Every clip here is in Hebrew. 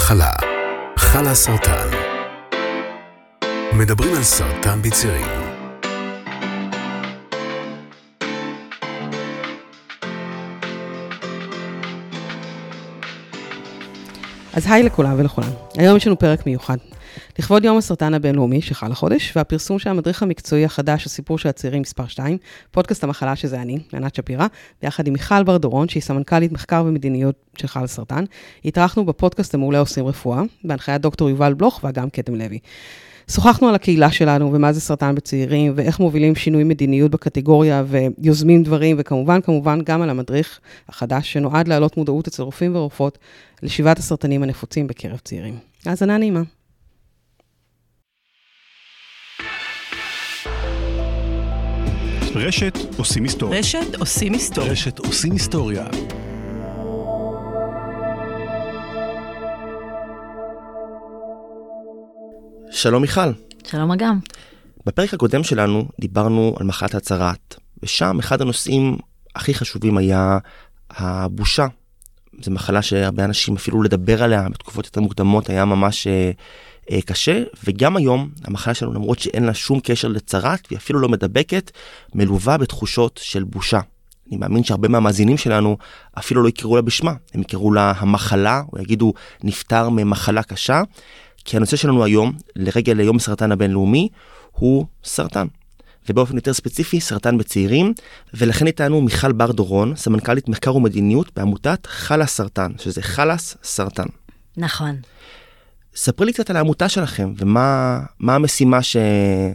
המחלה, חלה סרטן. מדברים על סרטן בצעירים. אז היי לכולם ולכולם. היום יש לנו פרק מיוחד. לכבוד יום הסרטן הבינלאומי שחל החודש, והפרסום של המדריך המקצועי החדש, הסיפור של הצעירים מספר 2, פודקאסט המחלה שזה אני, ענת שפירא, ביחד עם מיכל בר דורון, שהיא סמנכ"לית מחקר ומדיניות של חל סרטן. התארחנו בפודקאסט המעולה עושים רפואה, בהנחיית דוקטור יובל בלוך ואגם קדם לוי. שוחחנו על הקהילה שלנו ומה זה סרטן בצעירים, ואיך מובילים שינוי מדיניות בקטגוריה ויוזמים דברים, וכמובן, כמובן גם על המדריך החדש שנועד להעלות מודעות אצל רופאים ורופאות לשבעת הסרטנים הנפוצים בקרב צעירים. האזנה נעימה. רשת עושים היסטוריה. רשת עושים היסטוריה. רשת עושים היסטוריה. שלום מיכל. שלום אגם. בפרק הקודם שלנו דיברנו על מחלת הצרעת, ושם אחד הנושאים הכי חשובים היה הבושה. זו מחלה שהרבה אנשים אפילו לדבר עליה בתקופות יותר מוקדמות היה ממש אה, קשה, וגם היום המחלה שלנו למרות שאין לה שום קשר לצרעת והיא אפילו לא מדבקת, מלווה בתחושות של בושה. אני מאמין שהרבה מהמאזינים שלנו אפילו לא יקראו לה בשמה, הם יקראו לה המחלה, או יגידו נפטר ממחלה קשה, כי הנושא שלנו היום, לרגל ליום הסרטן הבינלאומי, הוא סרטן. ובאופן יותר ספציפי, סרטן בצעירים, ולכן איתנו מיכל בר דורון, סמנכ"לית מחקר ומדיניות בעמותת חלאס סרטן, שזה חלאס סרטן. נכון. ספרי לי קצת על העמותה שלכם, ומה המשימה ש...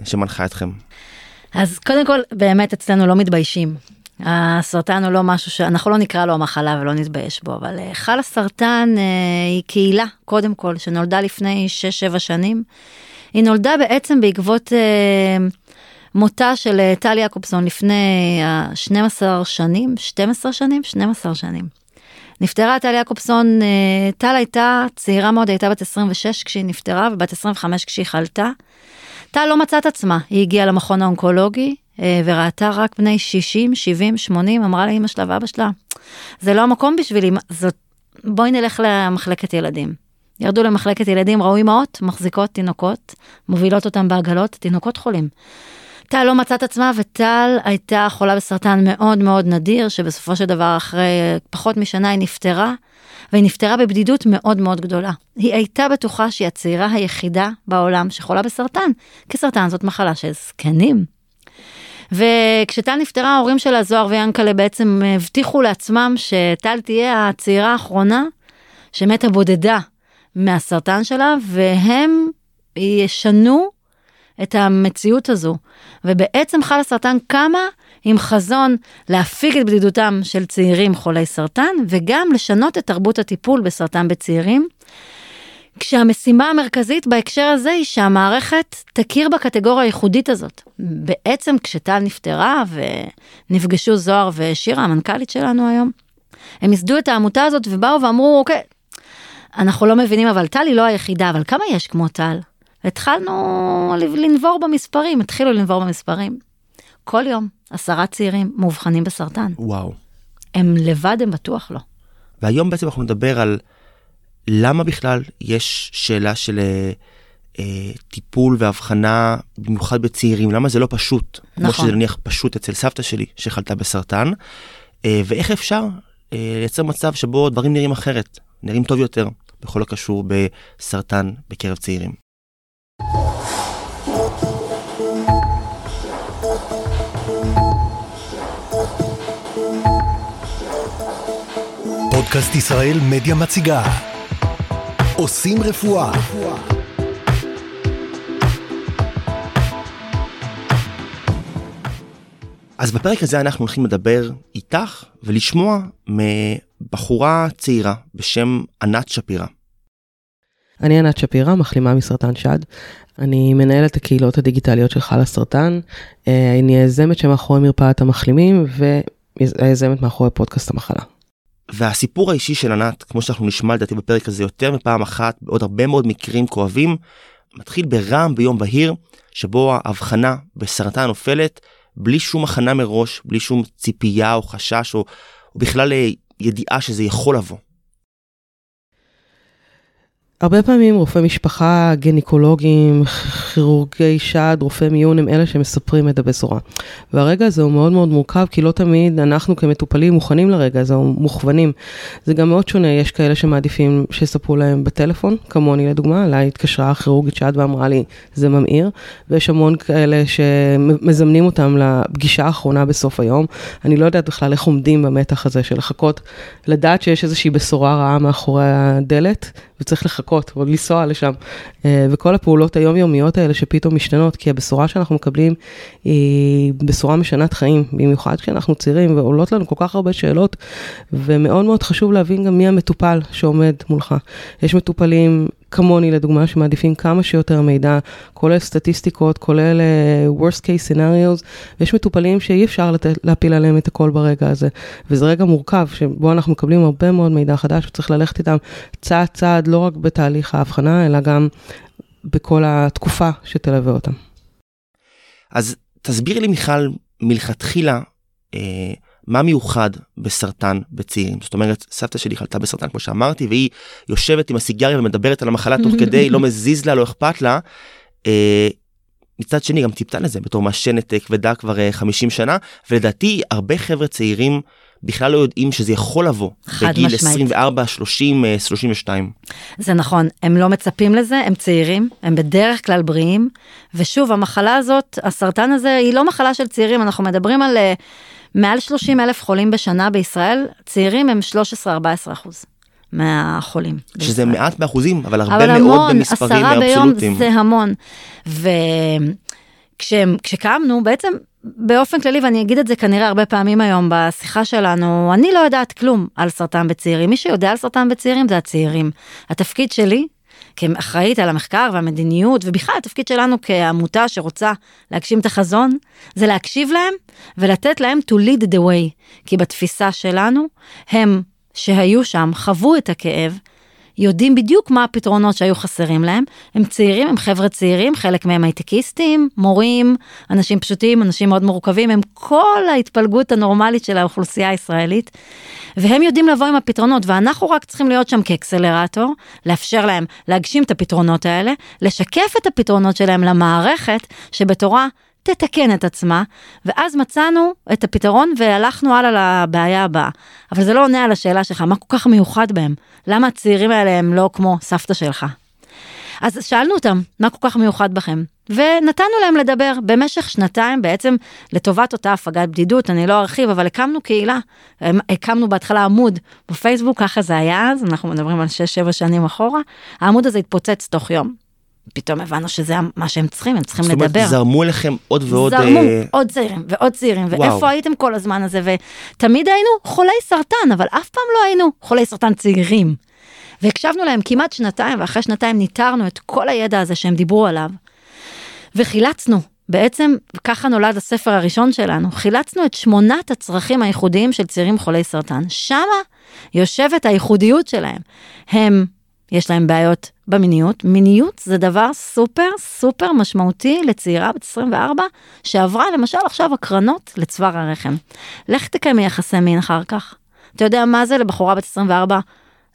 שמנחה אתכם. אז קודם כל, באמת אצלנו לא מתביישים. הסרטן הוא לא משהו שאנחנו לא נקרא לו המחלה ולא נתבייש בו, אבל אה, חל הסרטן אה, היא קהילה, קודם כל, שנולדה לפני 6-7 שנים. היא נולדה בעצם בעקבות אה, מותה של אה, טל יעקובסון לפני אה, 12 שנים, 12 שנים? 12 שנים. נפטרה טל יעקובסון, אה, טל הייתה צעירה מאוד, הייתה בת 26 כשהיא נפטרה ובת 25 כשהיא חלתה. טל לא מצאה את עצמה, היא הגיעה למכון האונקולוגי, אה, וראתה רק בני 60, 70, 80, אמרה לאמא שלה ואבא שלה, זה לא המקום בשבילי, זאת, בואי נלך למחלקת ילדים. ירדו למחלקת ילדים, ראו אמהות, מחזיקות תינוקות, מובילות אותם בעגלות, תינוקות חולים. טל לא מצאת עצמה וטל הייתה חולה בסרטן מאוד מאוד נדיר, שבסופו של דבר אחרי פחות משנה היא נפטרה, והיא נפטרה בבדידות מאוד מאוד גדולה. היא הייתה בטוחה שהיא הצעירה היחידה בעולם שחולה בסרטן, כי סרטן זאת מחלה של זקנים. וכשטל נפטרה, ההורים שלה, זוהר ויאנקלה, בעצם הבטיחו לעצמם שטל תהיה הצעירה האחרונה שמתה בודדה מהסרטן שלה, והם ישנו את המציאות הזו. ובעצם חל הסרטן קמה עם חזון להפיג את בדידותם של צעירים חולי סרטן, וגם לשנות את תרבות הטיפול בסרטן בצעירים. כשהמשימה המרכזית בהקשר הזה היא שהמערכת תכיר בקטגוריה הייחודית הזאת. בעצם כשטל נפטרה ונפגשו זוהר ושירה, המנכ"לית שלנו היום, הם ייסדו את העמותה הזאת ובאו ואמרו, אוקיי, אנחנו לא מבינים, אבל טל היא לא היחידה, אבל כמה יש כמו טל? התחלנו לנבור במספרים, התחילו לנבור במספרים. כל יום עשרה צעירים מאובחנים בסרטן. וואו. הם לבד, הם בטוח לא. והיום בעצם אנחנו נדבר על למה בכלל יש שאלה של אה, אה, טיפול והבחנה, במיוחד בצעירים, למה זה לא פשוט, נכון. כמו שזה נניח פשוט אצל סבתא שלי שחלתה בסרטן, אה, ואיך אפשר אה, לייצר מצב שבו דברים נראים אחרת, נראים טוב יותר, בכל הקשור בסרטן בקרב צעירים. פודקאסט ישראל מדיה מציגה עושים רפואה אז בפרק הזה אנחנו הולכים לדבר איתך ולשמוע מבחורה צעירה בשם ענת שפירא. אני ענת שפירא, מחלימה מסרטן שד. אני מנהלת הקהילות הדיגיטליות של חל הסרטן. אה, אני היזמת שמאחורי מרפאת המחלימים והיזמת מאחורי פודקאסט המחלה. והסיפור האישי של ענת, כמו שאנחנו נשמע לדעתי בפרק הזה יותר מפעם אחת, בעוד הרבה מאוד מקרים כואבים, מתחיל ברעם ביום בהיר, שבו ההבחנה בסרטן נופלת בלי שום הכנה מראש, בלי שום ציפייה או חשש או, או בכלל אה, ידיעה שזה יכול לבוא. הרבה פעמים רופאי משפחה, גניקולוגים, כירורגי שד, רופאי מיון, הם אלה שמספרים את הבשורה. והרגע הזה הוא מאוד מאוד מורכב, כי לא תמיד אנחנו כמטופלים מוכנים לרגע הזה, או מוכוונים. זה גם מאוד שונה, יש כאלה שמעדיפים שיספרו להם בטלפון, כמוני לדוגמה, אליי התקשרה כירורגית שד ואמרה לי, זה ממאיר, ויש המון כאלה שמזמנים אותם לפגישה האחרונה בסוף היום. אני לא יודעת בכלל איך עומדים במתח הזה של לחכות, לדעת שיש איזושהי בשורה רעה מאחורי הדלת, וצריך לחכות או לנסוע לשם. אה, וכל הפעולות היומיומיות האלה שפתאום משתנות, כי הבשורה שאנחנו מקבלים היא בשורה משנת חיים, במיוחד כשאנחנו צעירים ועולות לנו כל כך הרבה שאלות, ומאוד מאוד חשוב להבין גם מי המטופל שעומד מולך. יש מטופלים כמוני לדוגמה, שמעדיפים כמה שיותר מידע, כולל סטטיסטיקות, כולל uh, worst case scenarios, ויש מטופלים שאי אפשר לתת, להפיל עליהם את הכל ברגע הזה. וזה רגע מורכב, שבו אנחנו מקבלים הרבה מאוד מידע חדש, וצריך ללכת איתם צעד צעד, לא רק בתהליך ההבחנה, אלא גם בכל התקופה שתלווה אותם. אז תסבירי לי מיכל, מלכתחילה, אה, מה מיוחד בסרטן בצעירים? זאת אומרת, סבתא שלי חלתה בסרטן, כמו שאמרתי, והיא יושבת עם הסיגריה ומדברת על המחלה תוך כדי, לא מזיז לה, לא אכפת לה. אה, מצד שני, גם ציפתה לזה בתור מעשנת אה, כבדה כבר 50 אה, שנה, ולדעתי הרבה חבר'ה צעירים בכלל לא יודעים שזה יכול לבוא בגיל משמעית. 24, 30, 32. זה נכון, הם לא מצפים לזה, הם צעירים, הם בדרך כלל בריאים, ושוב, המחלה הזאת, הסרטן הזה, היא לא מחלה של צעירים, אנחנו מדברים על מעל 30 אלף חולים בשנה בישראל, צעירים הם 13-14 אחוז. מהחולים. שזה בישראל. מעט באחוזים, אבל הרבה אבל מאוד המון, במספרים אבסולוטיים. עשרה ביום זה המון. וכשקמנו, בעצם באופן כללי, ואני אגיד את זה כנראה הרבה פעמים היום בשיחה שלנו, אני לא יודעת כלום על סרטן בצעירים. מי שיודע על סרטן בצעירים זה הצעירים. התפקיד שלי כאחראית על המחקר והמדיניות, ובכלל התפקיד שלנו כעמותה שרוצה להגשים את החזון, זה להקשיב להם ולתת להם to lead the way. כי בתפיסה שלנו, הם שהיו שם, חוו את הכאב, יודעים בדיוק מה הפתרונות שהיו חסרים להם. הם צעירים, הם חבר'ה צעירים, חלק מהם הייטקיסטים, מורים, אנשים פשוטים, אנשים מאוד מורכבים, הם כל ההתפלגות הנורמלית של האוכלוסייה הישראלית, והם יודעים לבוא עם הפתרונות, ואנחנו רק צריכים להיות שם כאקסלרטור, לאפשר להם להגשים את הפתרונות האלה, לשקף את הפתרונות שלהם למערכת, שבתורה תתקן את עצמה, ואז מצאנו את הפתרון והלכנו הלאה לבעיה הבאה. אבל זה לא עונה על השאלה שלך, מה כל כך מיוחד בהם? למה הצעירים האלה הם לא כמו סבתא שלך? אז שאלנו אותם, מה כל כך מיוחד בכם? ונתנו להם לדבר במשך שנתיים בעצם לטובת אותה הפגת בדידות, אני לא ארחיב, אבל הקמנו קהילה, הקמנו בהתחלה עמוד בפייסבוק, ככה זה היה אז, אנחנו מדברים על 6-7 שנים אחורה, העמוד הזה התפוצץ תוך יום. פתאום הבנו שזה מה שהם צריכים, הם צריכים לדבר. זאת אומרת, זרמו אליכם עוד ועוד... זרמו, uh... עוד צעירים ועוד צעירים, וואו. ואיפה הייתם כל הזמן הזה, ותמיד היינו חולי סרטן, אבל אף פעם לא היינו חולי סרטן צעירים. והקשבנו להם כמעט שנתיים, ואחרי שנתיים ניטרנו את כל הידע הזה שהם דיברו עליו, וחילצנו. בעצם ככה נולד הספר הראשון שלנו, חילצנו את שמונת הצרכים הייחודיים של צעירים חולי סרטן. שמה יושבת הייחודיות שלהם. הם יש להם בעיות במיניות. מיניות זה דבר סופר סופר משמעותי לצעירה בת 24 שעברה למשל עכשיו הקרנות לצוואר הרחם. לך תקיים יחסי מין אחר כך. אתה יודע מה זה לבחורה בת 24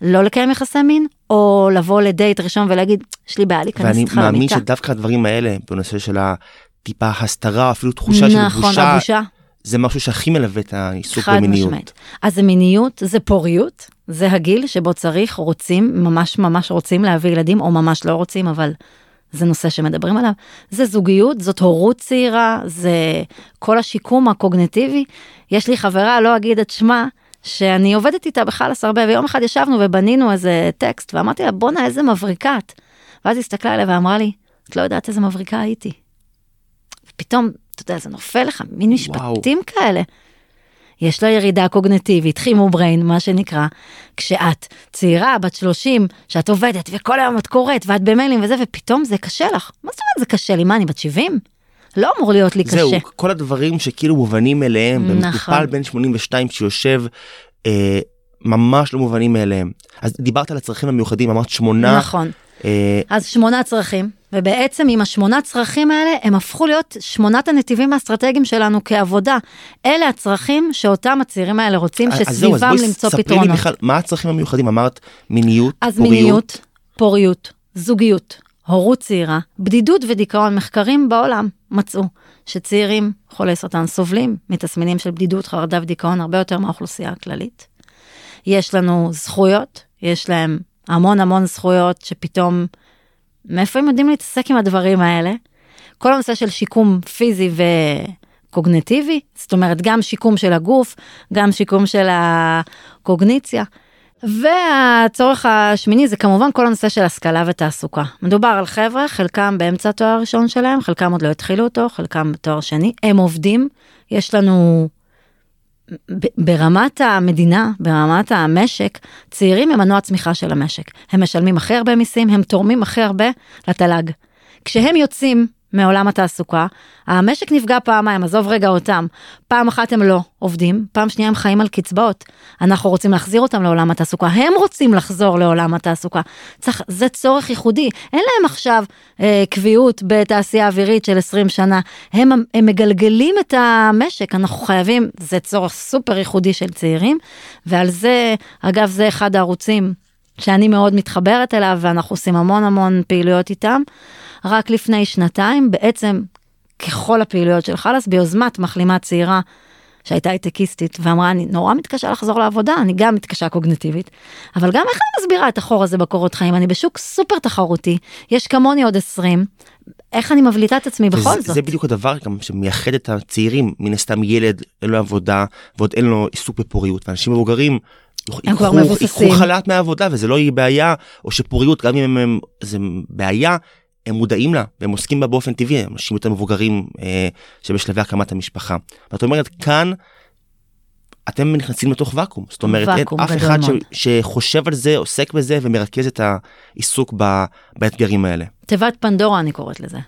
לא לקיים יחסי מין או לבוא לדייט ראשון ולהגיד יש לי בעיה להיכנס איתך למיטה. ואני מאמין שדווקא הדברים האלה בנושא של הטיפה הסתרה אפילו תחושה נכון, של בושה. נכון, הבושה. זה משהו שהכי מלווה את העיסוק במיניות. חד משמעית. אז זה מיניות, זה פוריות, זה הגיל שבו צריך, רוצים, ממש ממש רוצים להביא ילדים, או ממש לא רוצים, אבל זה נושא שמדברים עליו. זה זוגיות, זאת הורות צעירה, זה כל השיקום הקוגנטיבי. יש לי חברה, לא אגיד את שמה, שאני עובדת איתה בחלאס הרבה, ויום אחד ישבנו ובנינו איזה טקסט, ואמרתי לה, בואנה, איזה מבריקה את. ואז היא הסתכלה עליה ואמרה לי, את לא יודעת איזה מבריקה הייתי. ופתאום אתה יודע, זה נופל לך, מין משפטים וואו. כאלה. יש לה ירידה קוגנטיבית, חימו בריין, מה שנקרא, כשאת צעירה, בת 30, שאת עובדת, וכל היום את קוראת, ואת במיילים וזה, ופתאום זה קשה לך. מה זאת אומרת זה קשה לי? מה, אני בת 70? לא אמור להיות לי זהו, קשה. זהו, כל הדברים שכאילו מובנים אליהם, נכון. במטופל בן 82 שיושב, אה, ממש לא מובנים מאליהם. אז דיברת על הצרכים המיוחדים, אמרת שמונה. נכון. אה... אז שמונה צרכים. ובעצם עם השמונה צרכים האלה, הם הפכו להיות שמונת הנתיבים האסטרטגיים שלנו כעבודה. אלה הצרכים שאותם הצעירים האלה רוצים, שסביבם למצוא פתרונות. ספרי לי בכלל, מה הצרכים המיוחדים? אמרת מיניות, אז פוריות. מיניות, פוריות, זוגיות, הורות צעירה, בדידות ודיכאון, מחקרים בעולם מצאו שצעירים חולי סרטן סובלים מתסמינים של בדידות, חרדה ודיכאון הרבה יותר מהאוכלוסייה הכללית. יש לנו זכויות, יש להם המון המון זכויות שפתאום, מאיפה הם יודעים להתעסק עם הדברים האלה? כל הנושא של שיקום פיזי וקוגנטיבי, זאת אומרת גם שיקום של הגוף, גם שיקום של הקוגניציה. והצורך השמיני זה כמובן כל הנושא של השכלה ותעסוקה. מדובר על חבר'ה, חלקם באמצע התואר הראשון שלהם, חלקם עוד לא התחילו אותו, חלקם בתואר שני, הם עובדים, יש לנו ברמת המדינה, ברמת המשק, צעירים הם מנוע צמיחה של המשק. הם משלמים הכי הרבה מיסים, הם תורמים הכי הרבה לתל"ג. כשהם יוצאים מעולם התעסוקה, המשק נפגע פעמיים, עזוב רגע אותם. פעם אחת הם לא עובדים, פעם שנייה הם חיים על קצבאות. אנחנו רוצים להחזיר אותם לעולם התעסוקה, הם רוצים לחזור לעולם התעסוקה. צריך, זה צורך ייחודי, אין להם עכשיו אה, קביעות בתעשייה אווירית של 20 שנה, הם, הם מגלגלים את המשק, אנחנו חייבים, זה צורך סופר ייחודי של צעירים, ועל זה, אגב, זה אחד הערוצים שאני מאוד מתחברת אליו, ואנחנו עושים המון המון פעילויות איתם. רק לפני שנתיים, בעצם ככל הפעילויות של חלאס, ביוזמת מחלימה צעירה שהייתה הייטקיסטית ואמרה אני נורא מתקשה לחזור לעבודה אני גם מתקשה קוגנטיבית אבל גם איך אני מסבירה את החור הזה בקורות חיים אני בשוק סופר תחרותי יש כמוני עוד 20 איך אני מבליטה את עצמי בכל זאת. זה בדיוק הדבר גם שמייחד את הצעירים מן הסתם ילד אין לו עבודה ועוד אין לו עיסוק בפוריות ואנשים מבוגרים. הם כבר מבוססים. ייקחו חל"ת מהעבודה וזה לא יהיה בעיה או שפוריות גם אם הם זה בעיה הם מודעים לה והם עוסקים בה באופן טבעי אנשים יותר מבוגרים אה, שבשלבי הקמת המשפחה. ואת אומרת כאן. אתם נכנסים לתוך ואקום זאת אומרת ואקום אין אף אחד ש. שחושב על זה עוסק בזה ומרכז את העיסוק ב, באתגרים האלה. תיבת פנדורה אני קוראת לזה.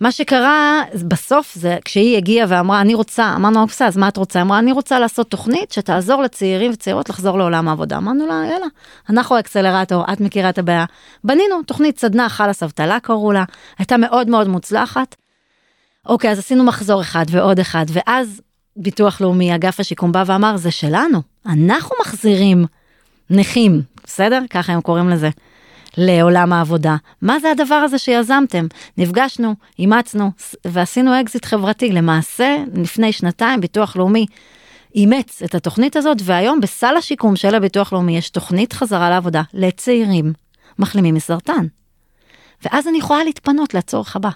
מה שקרה בסוף זה כשהיא הגיעה ואמרה אני רוצה אמרנו בסדר אז מה את רוצה אמרה אני רוצה לעשות תוכנית שתעזור לצעירים וצעירות לחזור לעולם העבודה אמרנו לה יאללה אנחנו האקסלרטור את מכירה את הבעיה בנינו תוכנית סדנה חלאס אבטלה קראו לה הייתה מאוד מאוד מוצלחת. אוקיי אז עשינו מחזור אחד ועוד אחד ואז ביטוח לאומי אגף השיקום בא ואמר זה שלנו אנחנו מחזירים נכים בסדר ככה הם קוראים לזה. לעולם העבודה. מה זה הדבר הזה שיזמתם? נפגשנו, אימצנו ועשינו אקזיט חברתי. למעשה, לפני שנתיים ביטוח לאומי אימץ את התוכנית הזאת, והיום בסל השיקום של הביטוח לאומי יש תוכנית חזרה לעבודה לצעירים מחלימים מסרטן. ואז אני יכולה להתפנות לצורך הבא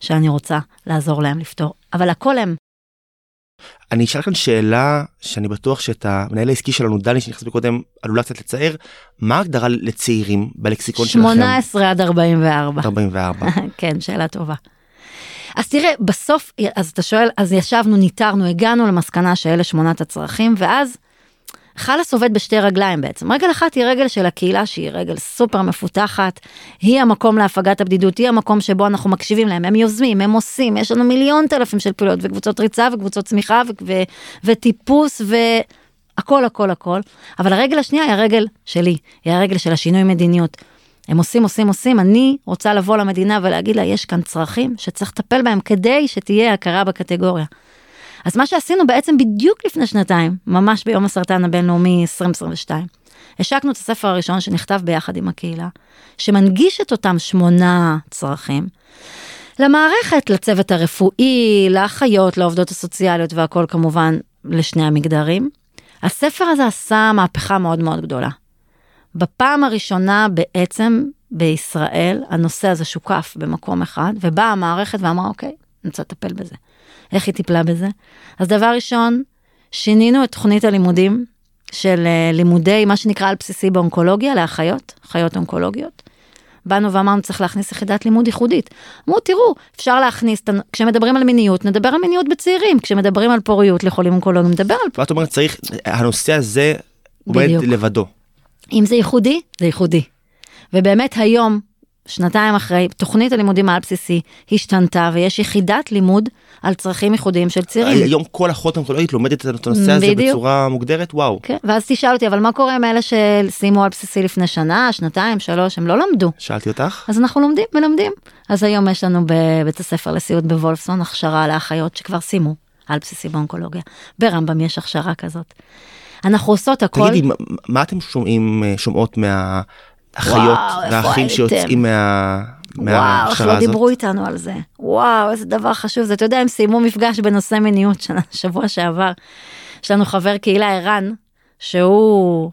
שאני רוצה לעזור להם לפתור, אבל הכל הם. אני אשאל כאן שאלה שאני בטוח שאת המנהל העסקי שלנו דני שנכנס קודם עלולה קצת לצייר מה ההגדרה לצעירים בלקסיקון שלכם 18 עד 44. 44 כן, שאלה טובה. אז תראה, בסוף, אז אתה שואל, אז ישבנו, ניטרנו, הגענו למסקנה שאלה שמונת הצרכים, ואז חלאס עובד בשתי רגליים בעצם. רגל אחת היא רגל של הקהילה שהיא רגל סופר מפותחת, היא המקום להפגת הבדידות, היא המקום שבו אנחנו מקשיבים להם, הם יוזמים, הם עושים, יש לנו מיליון טלפים של פעילויות וקבוצות ריצה וקבוצות צמיחה ו- ו- וטיפוס והכל הכל הכל, אבל הרגל השנייה היא הרגל שלי, היא הרגל של השינוי מדיניות. הם עושים עושים עושים אני רוצה לבוא למדינה ולהגיד לה יש כאן צרכים שצריך לטפל בהם כדי שתהיה הכרה בקטגוריה. אז מה שעשינו בעצם בדיוק לפני שנתיים, ממש ביום הסרטן הבינלאומי 2022, השקנו את הספר הראשון שנכתב ביחד עם הקהילה, שמנגיש את אותם שמונה צרכים למערכת, לצוות הרפואי, לאחיות, לעובדות הסוציאליות והכל כמובן לשני המגדרים. הספר הזה עשה מהפכה מאוד מאוד גדולה. בפעם הראשונה בעצם בישראל הנושא הזה שוקף במקום אחד, ובאה המערכת ואמרה אוקיי, אני רוצה לטפל בזה. איך היא טיפלה בזה? אז דבר ראשון, שינינו את תוכנית הלימודים של אה, לימודי מה שנקרא על בסיסי באונקולוגיה לאחיות, אחיות אונקולוגיות. באנו ואמרנו צריך להכניס יחידת לימוד ייחודית. אמרו תראו אפשר להכניס, כשמדברים על מיניות נדבר על מיניות בצעירים, כשמדברים על פוריות לחולים אונקולוגיים נדבר על ואת אומרת צריך הנושא הזה עומד. לבדו. אם זה ייחודי, זה ייחודי. ובאמת היום, שנתיים אחרי, תוכנית הלימודים העל בסיסי השתנתה ויש יחידת לימוד על צרכים ייחודיים של צעירים. היום כל אחות אונקולוגית לומדת את הנושא הזה בדיוק. בצורה מוגדרת וואו. כן, ואז תשאל אותי, אבל מה קורה עם אלה שסיימו על בסיסי לפני שנה, שנתיים, שלוש, הם לא למדו. שאלתי אותך. אז אנחנו לומדים, מלמדים. אז היום יש לנו בבית הספר לסיעוד בוולפסון הכשרה לאחיות שכבר סיימו על בסיסי באונקולוגיה. ברמב"ם יש הכשרה כזאת. אנחנו עושות הכל. תגידי מה- אתם שומעים אה, שומעות מה האחיות וואו, איפה והאחים? שיוצאים מה... וואו, איך לא. דיברו איתנו על זה. וואו, איזה דבר חשוב זה. אתה יודע, הם סיימו מפגש בנושא מיניות שנה- שבוע שעבר. יש לנו חבר קהילה, ערן, שהוא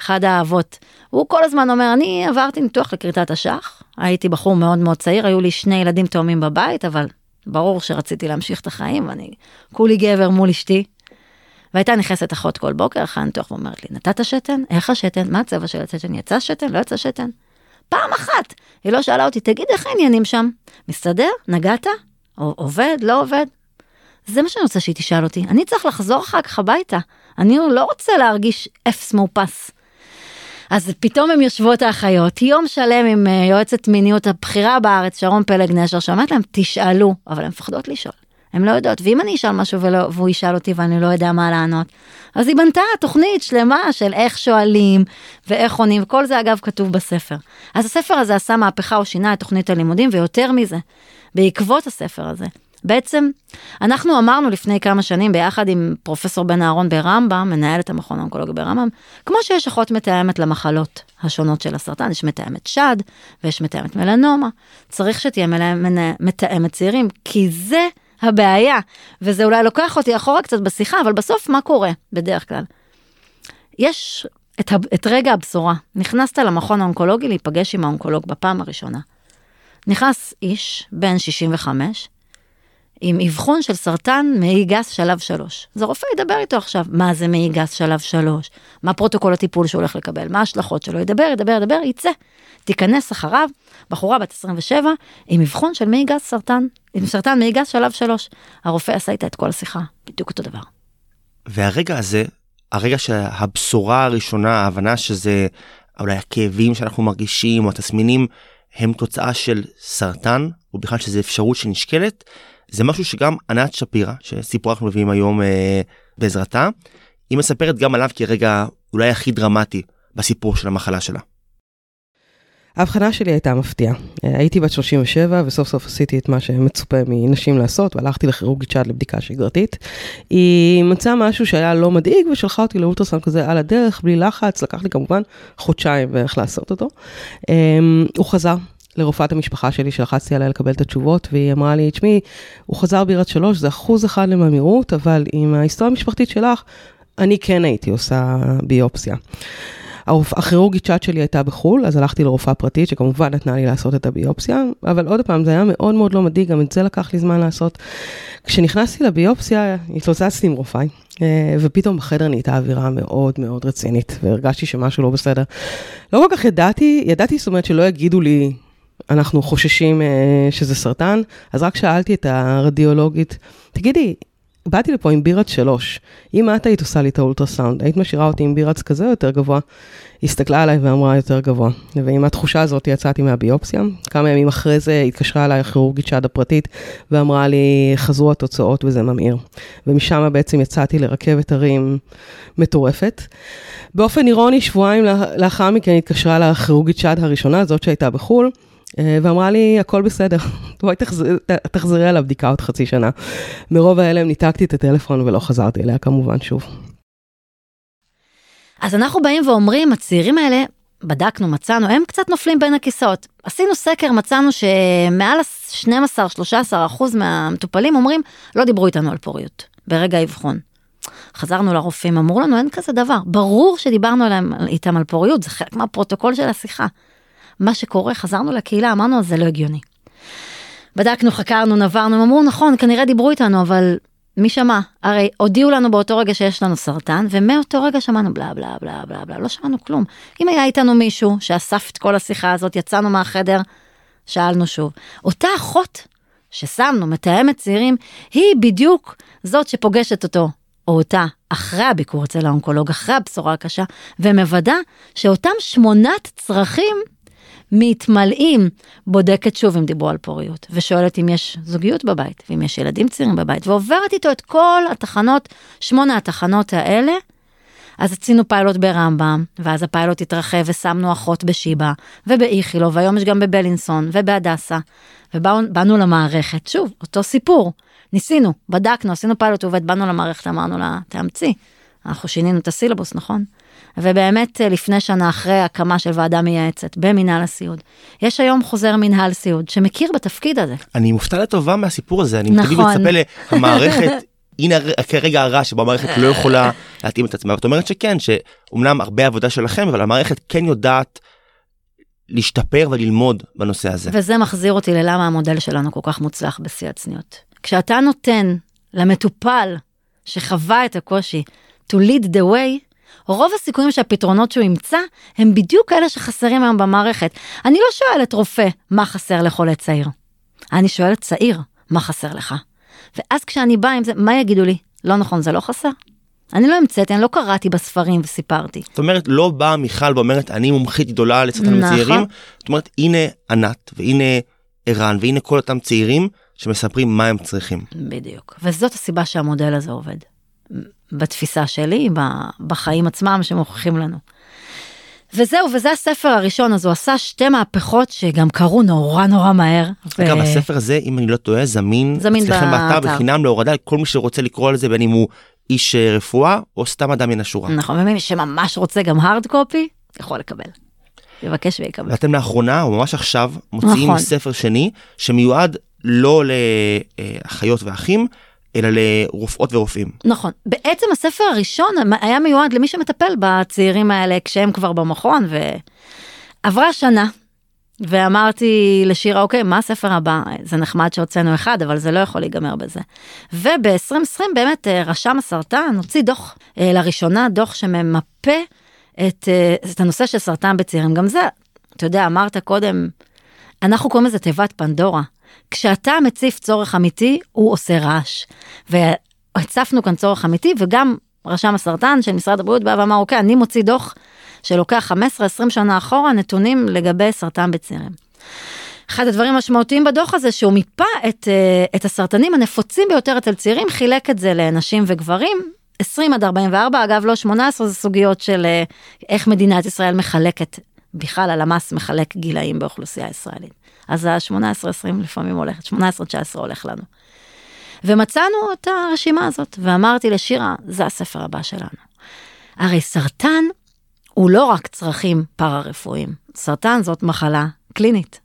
אחד האבות. הוא כל הזמן אומר, אני עברתי ניתוח לכריתת אשך, הייתי בחור מאוד מאוד צעיר, היו לי שני ילדים תאומים בבית, אבל ברור שרציתי להמשיך את החיים, ואני כולי גבר מול אשתי. והייתה נכנסת אחות כל בוקר אחרי הניתוח ואומרת לי, נתת שתן? איך השתן? מה הצבע של השתן? יצא שתן? לא יצא שתן? פעם אחת. היא לא שאלה אותי, תגיד, איך העניינים שם? מסתדר? נגעת? עובד? לא עובד? זה מה שאני רוצה שהיא תשאל אותי. אני צריך לחזור אחר כך הביתה. אני לא רוצה להרגיש אפס מאופס. אז פתאום הם יושבות האחיות, יום שלם עם אה, יועצת מיניות הבכירה בארץ, שרון פלג נשר, שאומרת להם, תשאלו, אבל הן מפחדות לשאול. הן לא יודעות, ואם אני אשאל משהו ולא, והוא ישאל אותי ואני לא יודע מה לענות, אז היא בנתה תוכנית שלמה של איך שואלים ואיך עונים, וכל זה אגב כתוב בספר. אז הספר הזה עשה מהפכה, הוא שינה את תוכנית הלימודים, ויותר מזה, בעקבות הספר הזה, בעצם, אנחנו אמרנו לפני כמה שנים ביחד עם פרופסור בן אהרון ברמב"ם, מנהלת המכון האונקולוגי ברמב"ם, כמו שיש אחות מתאמת למחלות השונות של הסרטן, יש מתאמת שד ויש מתאמת מלנומה, צריך שתהיה מלה- מנה- מתאמת צעירים, כי זה הבעיה, וזה אולי לוקח אותי אחורה קצת בשיחה, אבל בסוף מה קורה בדרך כלל? יש את, את רגע הבשורה, נכנסת למכון האונקולוגי להיפגש עם האונקולוג בפעם הראשונה. נכנס איש, בן 65, עם אבחון של סרטן מעי גס שלב 3. אז הרופא ידבר איתו עכשיו, מה זה מעי גס שלב 3, מה פרוטוקול הטיפול שהוא הולך לקבל, מה ההשלכות שלו, ידבר, ידבר, ידבר, יצא. תיכנס אחריו, בחורה בת 27, עם אבחון של מעי גס סרטן, עם סרטן מעי גס שלב 3. הרופא עשה איתה את כל השיחה, בדיוק אותו דבר. והרגע הזה, הרגע שהבשורה הראשונה, ההבנה שזה אולי הכאבים שאנחנו מרגישים או התסמינים הם תוצאה של סרטן, או בכלל שזה אפשרות שנשקלת, זה משהו שגם ענת שפירא, שסיפור אנחנו מביאים היום אה, בעזרתה, היא מספרת גם עליו כרגע אולי הכי דרמטי בסיפור של המחלה שלה. ההבחנה שלי הייתה מפתיעה. אה, הייתי בת 37 וסוף סוף עשיתי את מה שמצופה מנשים לעשות והלכתי לכירורגית שד לבדיקה שגרתית. היא מצאה משהו שהיה לא מדאיג ושלחה אותי לאולטרסאונד כזה על הדרך בלי לחץ, לקח לי כמובן חודשיים בערך לעשות אותו. אמ, הוא חזר. לרופאת המשפחה שלי שלחצתי עליה לקבל את התשובות והיא אמרה לי, תשמעי, הוא חזר בירת שלוש, זה אחוז אחד לממירות, אבל עם ההיסטוריה המשפחתית שלך, אני כן הייתי עושה ביופסיה. הכירורגית שד שלי הייתה בחו"ל, אז הלכתי לרופאה פרטית, שכמובן נתנה לי לעשות את הביופסיה, אבל עוד פעם, זה היה מאוד מאוד לא מדאיג, גם את זה לקח לי זמן לעשות. כשנכנסתי לביופסיה, התלוצצתי עם רופאי, אה, ופתאום בחדר נהייתה אווירה מאוד מאוד רצינית, והרגשתי שמשהו לא בסדר. לא כל כך ידעתי, ידעתי, זאת אומרת, שלא יגידו לי, אנחנו חוששים אה, שזה סרטן, אז רק שאלתי את הרדיולוגית, תגידי, באתי לפה עם בירת שלוש, אם את היית עושה לי את האולטרסאונד, היית משאירה אותי עם בירץ כזה או יותר גבוה? היא הסתכלה עליי ואמרה יותר גבוה. ועם התחושה הזאת יצאתי מהביופסיה. כמה ימים אחרי זה התקשרה אליי הכירורגית שד הפרטית ואמרה לי, חזרו התוצאות וזה ממאיר. ומשם בעצם יצאתי לרכבת הרים מטורפת. באופן אירוני, שבועיים לאחר מכן התקשרה לכירורגית שד הראשונה, זאת שהייתה בחו"ל. אה, ואמרה לי, הכל בסדר, בואי תחזרי, תחזרי על הבדיקה עוד חצי שנה. מרוב ההלם ניתקתי את הטלפון ולא חזרתי אליה כמובן שוב. אז אנחנו באים ואומרים, הצעירים האלה, בדקנו, מצאנו, הם קצת נופלים בין הכיסאות. עשינו סקר, מצאנו שמעל 12-13 אחוז מהמטופלים אומרים, לא דיברו איתנו על פוריות, ברגע האבחון. חזרנו לרופאים, אמרו לנו, אין כזה דבר. ברור שדיברנו עליהם, איתם על פוריות, זה חלק מהפרוטוקול של השיחה. מה שקורה, חזרנו לקהילה, אמרנו, זה לא הגיוני. בדקנו, חקרנו, נברנו, הם אמרו, נכון, כנראה דיברו איתנו, אבל מי שמע? הרי הודיעו לנו באותו רגע שיש לנו סרטן, ומאותו רגע שמענו בלה בלה בלה בלה בלה, לא שמענו כלום. אם היה איתנו מישהו שאסף את כל השיחה הזאת, יצאנו מהחדר, שאלנו שוב. אותה אחות ששמנו, מתאמת צעירים, היא בדיוק זאת שפוגשת אותו, או אותה, אחרי הביקור אצל האונקולוג, אחרי הבשורה הקשה, ומוודא שאותם שמונת צרכים מתמלאים, בודקת שוב אם דיברו על פוריות, ושואלת אם יש זוגיות בבית, ואם יש ילדים צעירים בבית, ועוברת איתו את כל התחנות, שמונה התחנות האלה. אז עשינו פיילוט ברמב"ם, ואז הפיילוט התרחב ושמנו אחות בשיבא, ובאיכילוב, והיום יש גם בבלינסון ובהדסה, ובאנו למערכת, שוב, אותו סיפור. ניסינו, בדקנו, עשינו פיילוט עובד, באנו למערכת, אמרנו לה, תאמצי. אנחנו שינינו את הסילבוס, נכון? ובאמת אה, לפני שנה אחרי הקמה של ועדה מייעצת במינהל הסיעוד, יש היום חוזר מינהל סיעוד שמכיר בתפקיד הזה. אני מופתע לטובה מהסיפור הזה, אני נכון. מצפה למערכת, הנה כרגע הרע שבו המערכת לא יכולה להתאים את עצמה. ואת אומרת שכן, שאומנם הרבה עבודה שלכם, אבל המערכת כן יודעת להשתפר וללמוד בנושא הזה. וזה מחזיר אותי ללמה המודל שלנו כל כך מוצלח בשיא הצניעות. כשאתה נותן למטופל שחווה את הקושי to lead the way, רוב הסיכויים שהפתרונות שהוא ימצא הם בדיוק אלה שחסרים היום במערכת. אני לא שואלת רופא מה חסר לחולה צעיר. אני שואלת צעיר מה חסר לך. ואז כשאני באה עם זה, מה יגידו לי? לא נכון, זה לא חסר? אני לא המצאתי, אני לא קראתי בספרים וסיפרתי. זאת אומרת, לא באה מיכל ואומרת, אני מומחית גדולה לסרטן נכון. בצעירים. זאת אומרת, הנה ענת, והנה ערן, והנה כל אותם צעירים שמספרים מה הם צריכים. בדיוק. וזאת הסיבה שהמודל הזה עובד. בתפיסה שלי, בחיים עצמם שמוכיחים לנו. וזהו, וזה הספר הראשון, אז הוא עשה שתי מהפכות שגם קרו נורא נורא מהר. ו- אגב, הספר הזה, אם אני לא טועה, זמין זמין אצלכם באתר. בחינם להורדה לכל מי שרוצה לקרוא על זה, בין אם הוא איש אה, רפואה או סתם אדם מן השורה. נכון, ומי שממש רוצה גם הארד קופי, יכול לקבל. יבקש ויקבל. ואתם לאחרונה, או ממש עכשיו, מוציאים נכון. ספר שני, שמיועד לא לאחיות ואחים, אלא לרופאות ורופאים. נכון. בעצם הספר הראשון היה מיועד למי שמטפל בצעירים האלה כשהם כבר במכון, ועברה שנה, ואמרתי לשירה, אוקיי, מה הספר הבא? זה נחמד שהוצאנו אחד, אבל זה לא יכול להיגמר בזה. וב-2020 באמת אה, רשם הסרטן הוציא דוח, אה, לראשונה דוח שממפה את, אה, את הנושא של סרטן בצעירים. גם זה, אתה יודע, אמרת קודם, אנחנו קוראים לזה תיבת פנדורה. כשאתה מציף צורך אמיתי, הוא עושה רעש. והצפנו כאן צורך אמיתי, וגם רשם הסרטן של משרד הבריאות בא ואמר, אוקיי, אני מוציא דוח שלוקח 15-20 שנה אחורה נתונים לגבי סרטן בצעירים. אחד הדברים המשמעותיים בדוח הזה שהוא מיפה את, אה, את הסרטנים הנפוצים ביותר אצל צעירים, חילק את זה לנשים וגברים, 20 עד 44, אגב לא 18, זה סוגיות של אה, איך מדינת ישראל מחלקת, בכלל הלמ"ס מחלק גילאים באוכלוסייה הישראלית. אז ה-18-20 לפעמים הולכת, 18-19 הולך לנו. ומצאנו את הרשימה הזאת, ואמרתי לשירה, זה הספר הבא שלנו. הרי סרטן הוא לא רק צרכים פארה-רפואיים, סרטן זאת מחלה קלינית.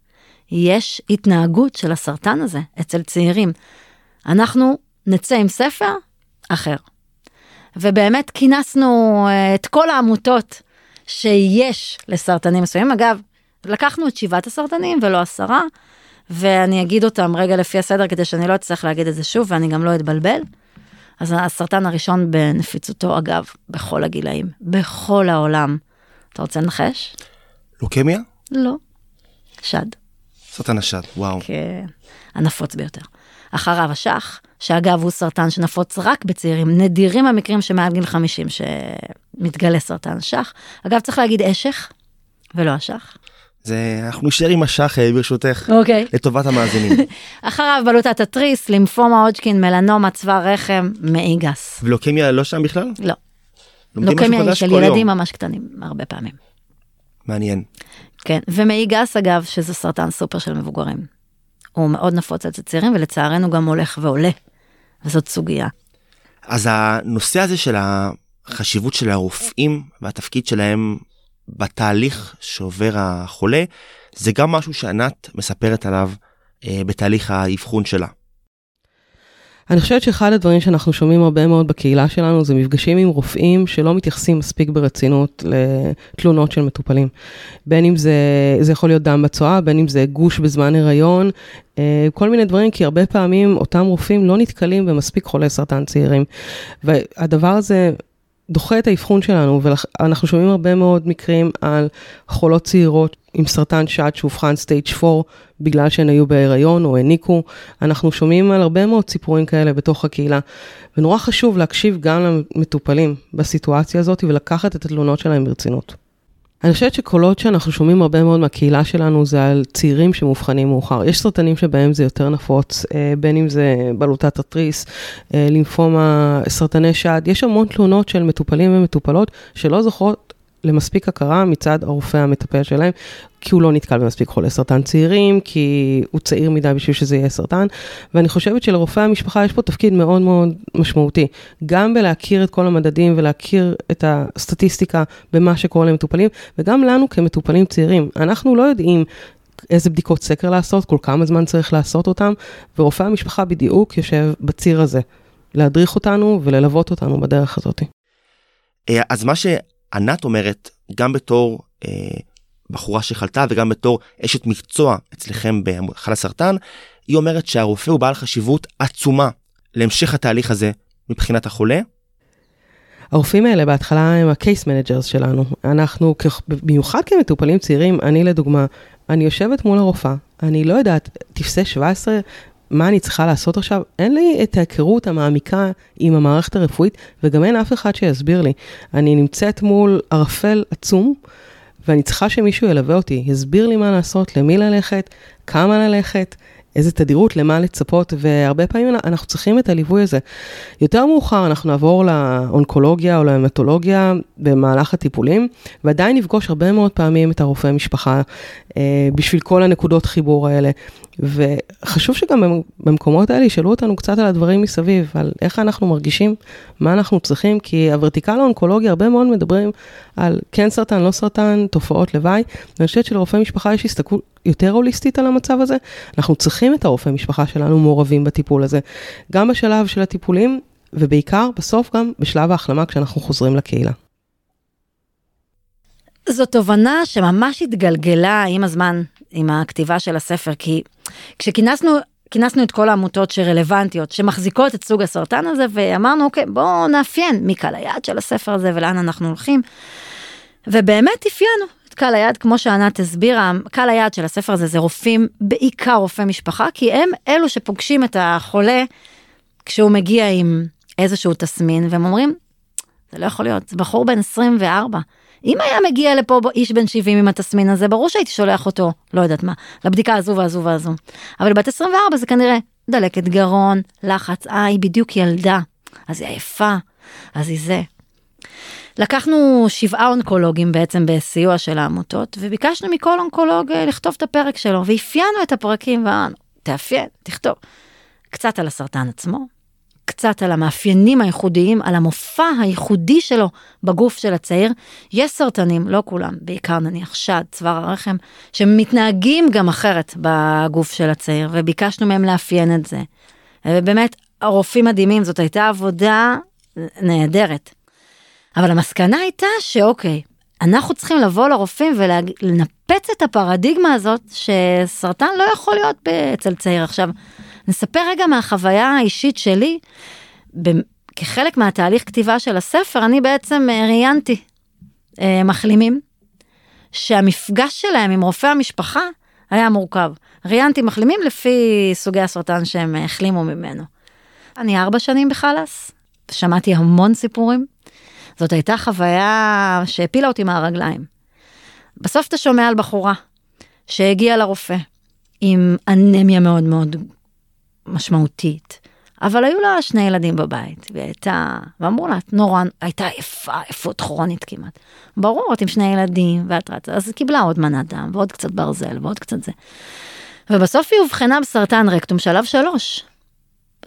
יש התנהגות של הסרטן הזה אצל צעירים. אנחנו נצא עם ספר אחר. ובאמת כינסנו אה, את כל העמותות שיש לסרטנים מסוימים. אגב, לקחנו את שבעת הסרטנים ולא עשרה, ואני אגיד אותם רגע לפי הסדר כדי שאני לא אצטרך להגיד את זה שוב ואני גם לא אתבלבל. אז הסרטן הראשון בנפיצותו, אגב, בכל הגילאים, בכל העולם. אתה רוצה לנחש? לוקמיה? לא. שד. סרטן השד, וואו. כן, הנפוץ ביותר. אחריו אשח, שאגב הוא סרטן שנפוץ רק בצעירים, נדירים המקרים שמעל גיל 50 שמתגלה סרטן אשח. אגב, צריך להגיד אשך ולא אשח. זה, אנחנו נשאר עם השח אה, ברשותך, אוקיי. לטובת המאזינים. אחריו בלוטת התריס, לימפומה הודג'קין, מלנומה, צוואר רחם, מעי גס. ולוקמיה לא שם בכלל? לא, לוקמיה היא של כל יום. ילדים ממש קטנים, הרבה פעמים. מעניין. כן, ומעי גס אגב, שזה סרטן סופר של מבוגרים. הוא מאוד נפוץ אצל צעירים, ולצערנו גם הולך ועולה. וזאת סוגיה. אז הנושא הזה של החשיבות של הרופאים והתפקיד שלהם בתהליך שעובר החולה, זה גם משהו שענת מספרת עליו אה, בתהליך האבחון שלה. אני חושבת שאחד הדברים שאנחנו שומעים הרבה מאוד בקהילה שלנו זה מפגשים עם רופאים שלא מתייחסים מספיק ברצינות לתלונות של מטופלים. בין אם זה, זה יכול להיות דם בצואה, בין אם זה גוש בזמן הריון, אה, כל מיני דברים, כי הרבה פעמים אותם רופאים לא נתקלים במספיק חולי סרטן צעירים. והדבר הזה דוחה את האבחון שלנו, ואנחנו שומעים הרבה מאוד מקרים על חולות צעירות עם סרטן שד שאובחן סטייג' 4 בגלל שהן היו בהיריון או העניקו. אנחנו שומעים על הרבה מאוד סיפורים כאלה בתוך הקהילה, ונורא חשוב להקשיב גם למטופלים בסיטואציה הזאת ולקחת את התלונות שלהם ברצינות. אני חושבת שקולות שאנחנו שומעים הרבה מאוד מהקהילה שלנו זה על צעירים שמאובחנים מאוחר. יש סרטנים שבהם זה יותר נפוץ, אה, בין אם זה בלוטת התריס, לימפומה, סרטני שד, יש המון תלונות של מטופלים ומטופלות שלא זוכרות למספיק הכרה מצד הרופא המטפל שלהם, כי הוא לא נתקל במספיק חולי סרטן צעירים, כי הוא צעיר מדי בשביל שזה יהיה סרטן, ואני חושבת שלרופא המשפחה יש פה תפקיד מאוד מאוד משמעותי, גם בלהכיר את כל המדדים ולהכיר את הסטטיסטיקה במה שקורה למטופלים, וגם לנו כמטופלים צעירים, אנחנו לא יודעים איזה בדיקות סקר לעשות, כל כמה זמן צריך לעשות אותם, ורופא המשפחה בדיוק יושב בציר הזה, להדריך אותנו וללוות אותנו בדרך הזאת. אה, אז מה שענת אומרת, גם בתור אה, בחורה שחלתה וגם בתור אשת מקצוע אצלכם בחל הסרטן, היא אומרת שהרופא הוא בעל חשיבות עצומה להמשך התהליך הזה מבחינת החולה. הרופאים האלה בהתחלה הם ה-case managers שלנו. אנחנו, במיוחד כמטופלים צעירים, אני לדוגמה, אני יושבת מול הרופאה, אני לא יודעת, טפסי 17, מה אני צריכה לעשות עכשיו? אין לי את ההיכרות המעמיקה עם המערכת הרפואית, וגם אין אף אחד שיסביר לי. אני נמצאת מול ערפל עצום, ואני צריכה שמישהו ילווה אותי, יסביר לי מה לעשות, למי ללכת, כמה ללכת, איזה תדירות, למה לצפות, והרבה פעמים אנחנו צריכים את הליווי הזה. יותר מאוחר אנחנו נעבור לאונקולוגיה או להמטולוגיה במהלך הטיפולים, ועדיין נפגוש הרבה מאוד פעמים את הרופא משפחה אה, בשביל כל הנקודות חיבור האלה. וחשוב שגם במקומות האלה ישאלו אותנו קצת על הדברים מסביב, על איך אנחנו מרגישים, מה אנחנו צריכים, כי הוורטיקל האונקולוגיה, הרבה מאוד מדברים על כן סרטן, לא סרטן, תופעות לוואי, ואני חושבת שלרופאי משפחה יש הסתכלות יותר הוליסטית על המצב הזה. אנחנו צריכים את הרופאי משפחה שלנו מעורבים בטיפול הזה, גם בשלב של הטיפולים, ובעיקר בסוף גם בשלב ההחלמה כשאנחנו חוזרים לקהילה. זו תובנה שממש התגלגלה עם הזמן, עם הכתיבה של הספר, כי כשכינסנו כינסנו את כל העמותות שרלוונטיות, שמחזיקות את סוג הסרטן הזה, ואמרנו, אוקיי, בואו נאפיין מי קהל היעד של הספר הזה ולאן אנחנו הולכים. ובאמת אפיינו את קהל היעד, כמו שענת הסבירה, קהל היעד של הספר הזה זה רופאים, בעיקר רופאי משפחה, כי הם אלו שפוגשים את החולה כשהוא מגיע עם איזשהו תסמין, והם אומרים, זה לא יכול להיות, זה בחור בן 24. אם היה מגיע לפה איש בן 70 עם התסמין הזה, ברור שהייתי שולח אותו, לא יודעת מה, לבדיקה הזו והזו והזו. אבל בת 24 זה כנראה דלקת גרון, לחץ, אה, היא בדיוק ילדה, אז היא עייפה, אז היא זה. לקחנו שבעה אונקולוגים בעצם בסיוע של העמותות, וביקשנו מכל אונקולוג אה, לכתוב את הפרק שלו, ואפיינו את הפרקים ואמרנו, תאפיין, תכתוב. קצת על הסרטן עצמו, קצת על המאפיינים הייחודיים, על המופע הייחודי שלו בגוף של הצעיר. יש סרטנים, לא כולם, בעיקר נניח שד, צוואר הרחם, שמתנהגים גם אחרת בגוף של הצעיר, וביקשנו מהם לאפיין את זה. ובאמת, הרופאים מדהימים, זאת הייתה עבודה נהדרת. אבל המסקנה הייתה שאוקיי, אנחנו צריכים לבוא לרופאים ולנפץ את הפרדיגמה הזאת שסרטן לא יכול להיות אצל צעיר. עכשיו, נספר רגע מהחוויה האישית שלי. כחלק מהתהליך כתיבה של הספר, אני בעצם אה, ראיינתי אה, מחלימים, שהמפגש שלהם עם רופא המשפחה היה מורכב. ראיינתי מחלימים לפי סוגי הסרטן שהם החלימו ממנו. אני ארבע שנים בחלאס, שמעתי המון סיפורים. זאת הייתה חוויה שהפילה אותי מהרגליים. בסוף אתה שומע על בחורה שהגיעה לרופא עם אנמיה מאוד מאוד משמעותית. אבל היו לה שני ילדים בבית, והיא הייתה, ואמרו לה, את נורא, הייתה יפה, יפות כרונית כמעט. ברור, את עם שני ילדים, ואת רצה, אז היא קיבלה עוד מנת דם, ועוד קצת ברזל, ועוד קצת זה. ובסוף היא אובחנה בסרטן רקטום שלב שלוש.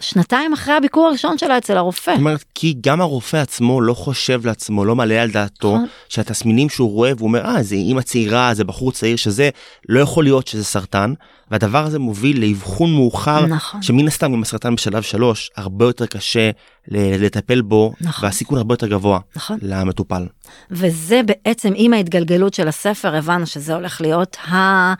שנתיים אחרי הביקור הראשון שלה אצל הרופא. זאת אומרת, כי גם הרופא עצמו לא חושב לעצמו, לא מעלה על דעתו, נכון. שהתסמינים שהוא רואה, והוא אומר, אה, זה אימא צעירה, זה בחור צעיר שזה, לא יכול להיות שזה סרטן, והדבר הזה מוביל לאבחון מאוחר, נכון. שמן הסתם עם הסרטן בשלב שלוש, הרבה יותר קשה לטפל בו, נכון. והסיכון הרבה יותר גבוה נכון. למטופל. וזה בעצם, עם ההתגלגלות של הספר, הבנו שזה הולך להיות ה...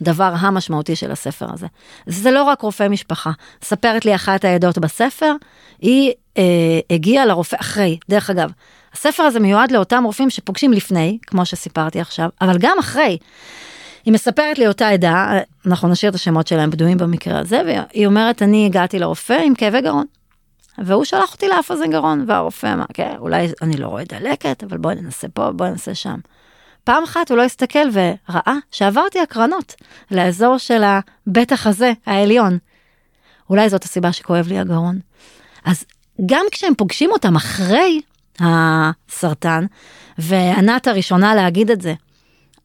הדבר המשמעותי של הספר הזה. זה לא רק רופא משפחה. ספרת לי אחת העדות בספר, היא אה, הגיעה לרופא אחרי, דרך אגב, הספר הזה מיועד לאותם רופאים שפוגשים לפני, כמו שסיפרתי עכשיו, אבל גם אחרי. היא מספרת לי אותה עדה, אנחנו נשאיר את השמות שלהם בדויים במקרה הזה, והיא אומרת, אני הגעתי לרופא עם כאבי גרון. והוא שלח אותי לאף אוזן גרון, והרופא אמר, כן, אולי אני לא רואה דלקת, אבל בואי ננסה פה, בואי ננסה שם. פעם אחת הוא לא הסתכל וראה שעברתי הקרנות לאזור של הבית החזה העליון. אולי זאת הסיבה שכואב לי הגרון. אז גם כשהם פוגשים אותם אחרי, הסרטן, וענת הראשונה להגיד את זה.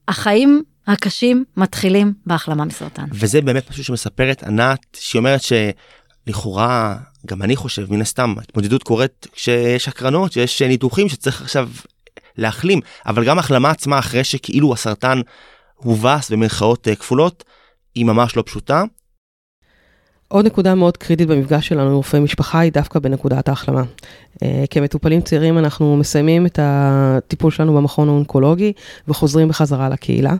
החיים הקשים מתחילים בהחלמה מסרטן. וזה באמת משהו שמספרת ענת, שהיא אומרת שלכאורה, גם אני חושב, מן הסתם, התמודדות קורית כשיש הקרנות, שיש ניתוחים שצריך עכשיו להחלים, אבל גם החלמה עצמה אחרי שכאילו הסרטן הובס במרכאות אה, כפולות, היא ממש לא פשוטה. עוד נקודה מאוד קריטית במפגש שלנו עם רופאי משפחה היא דווקא בנקודת ההחלמה. אה, כמטופלים צעירים אנחנו מסיימים את הטיפול שלנו במכון האונקולוגי וחוזרים בחזרה לקהילה,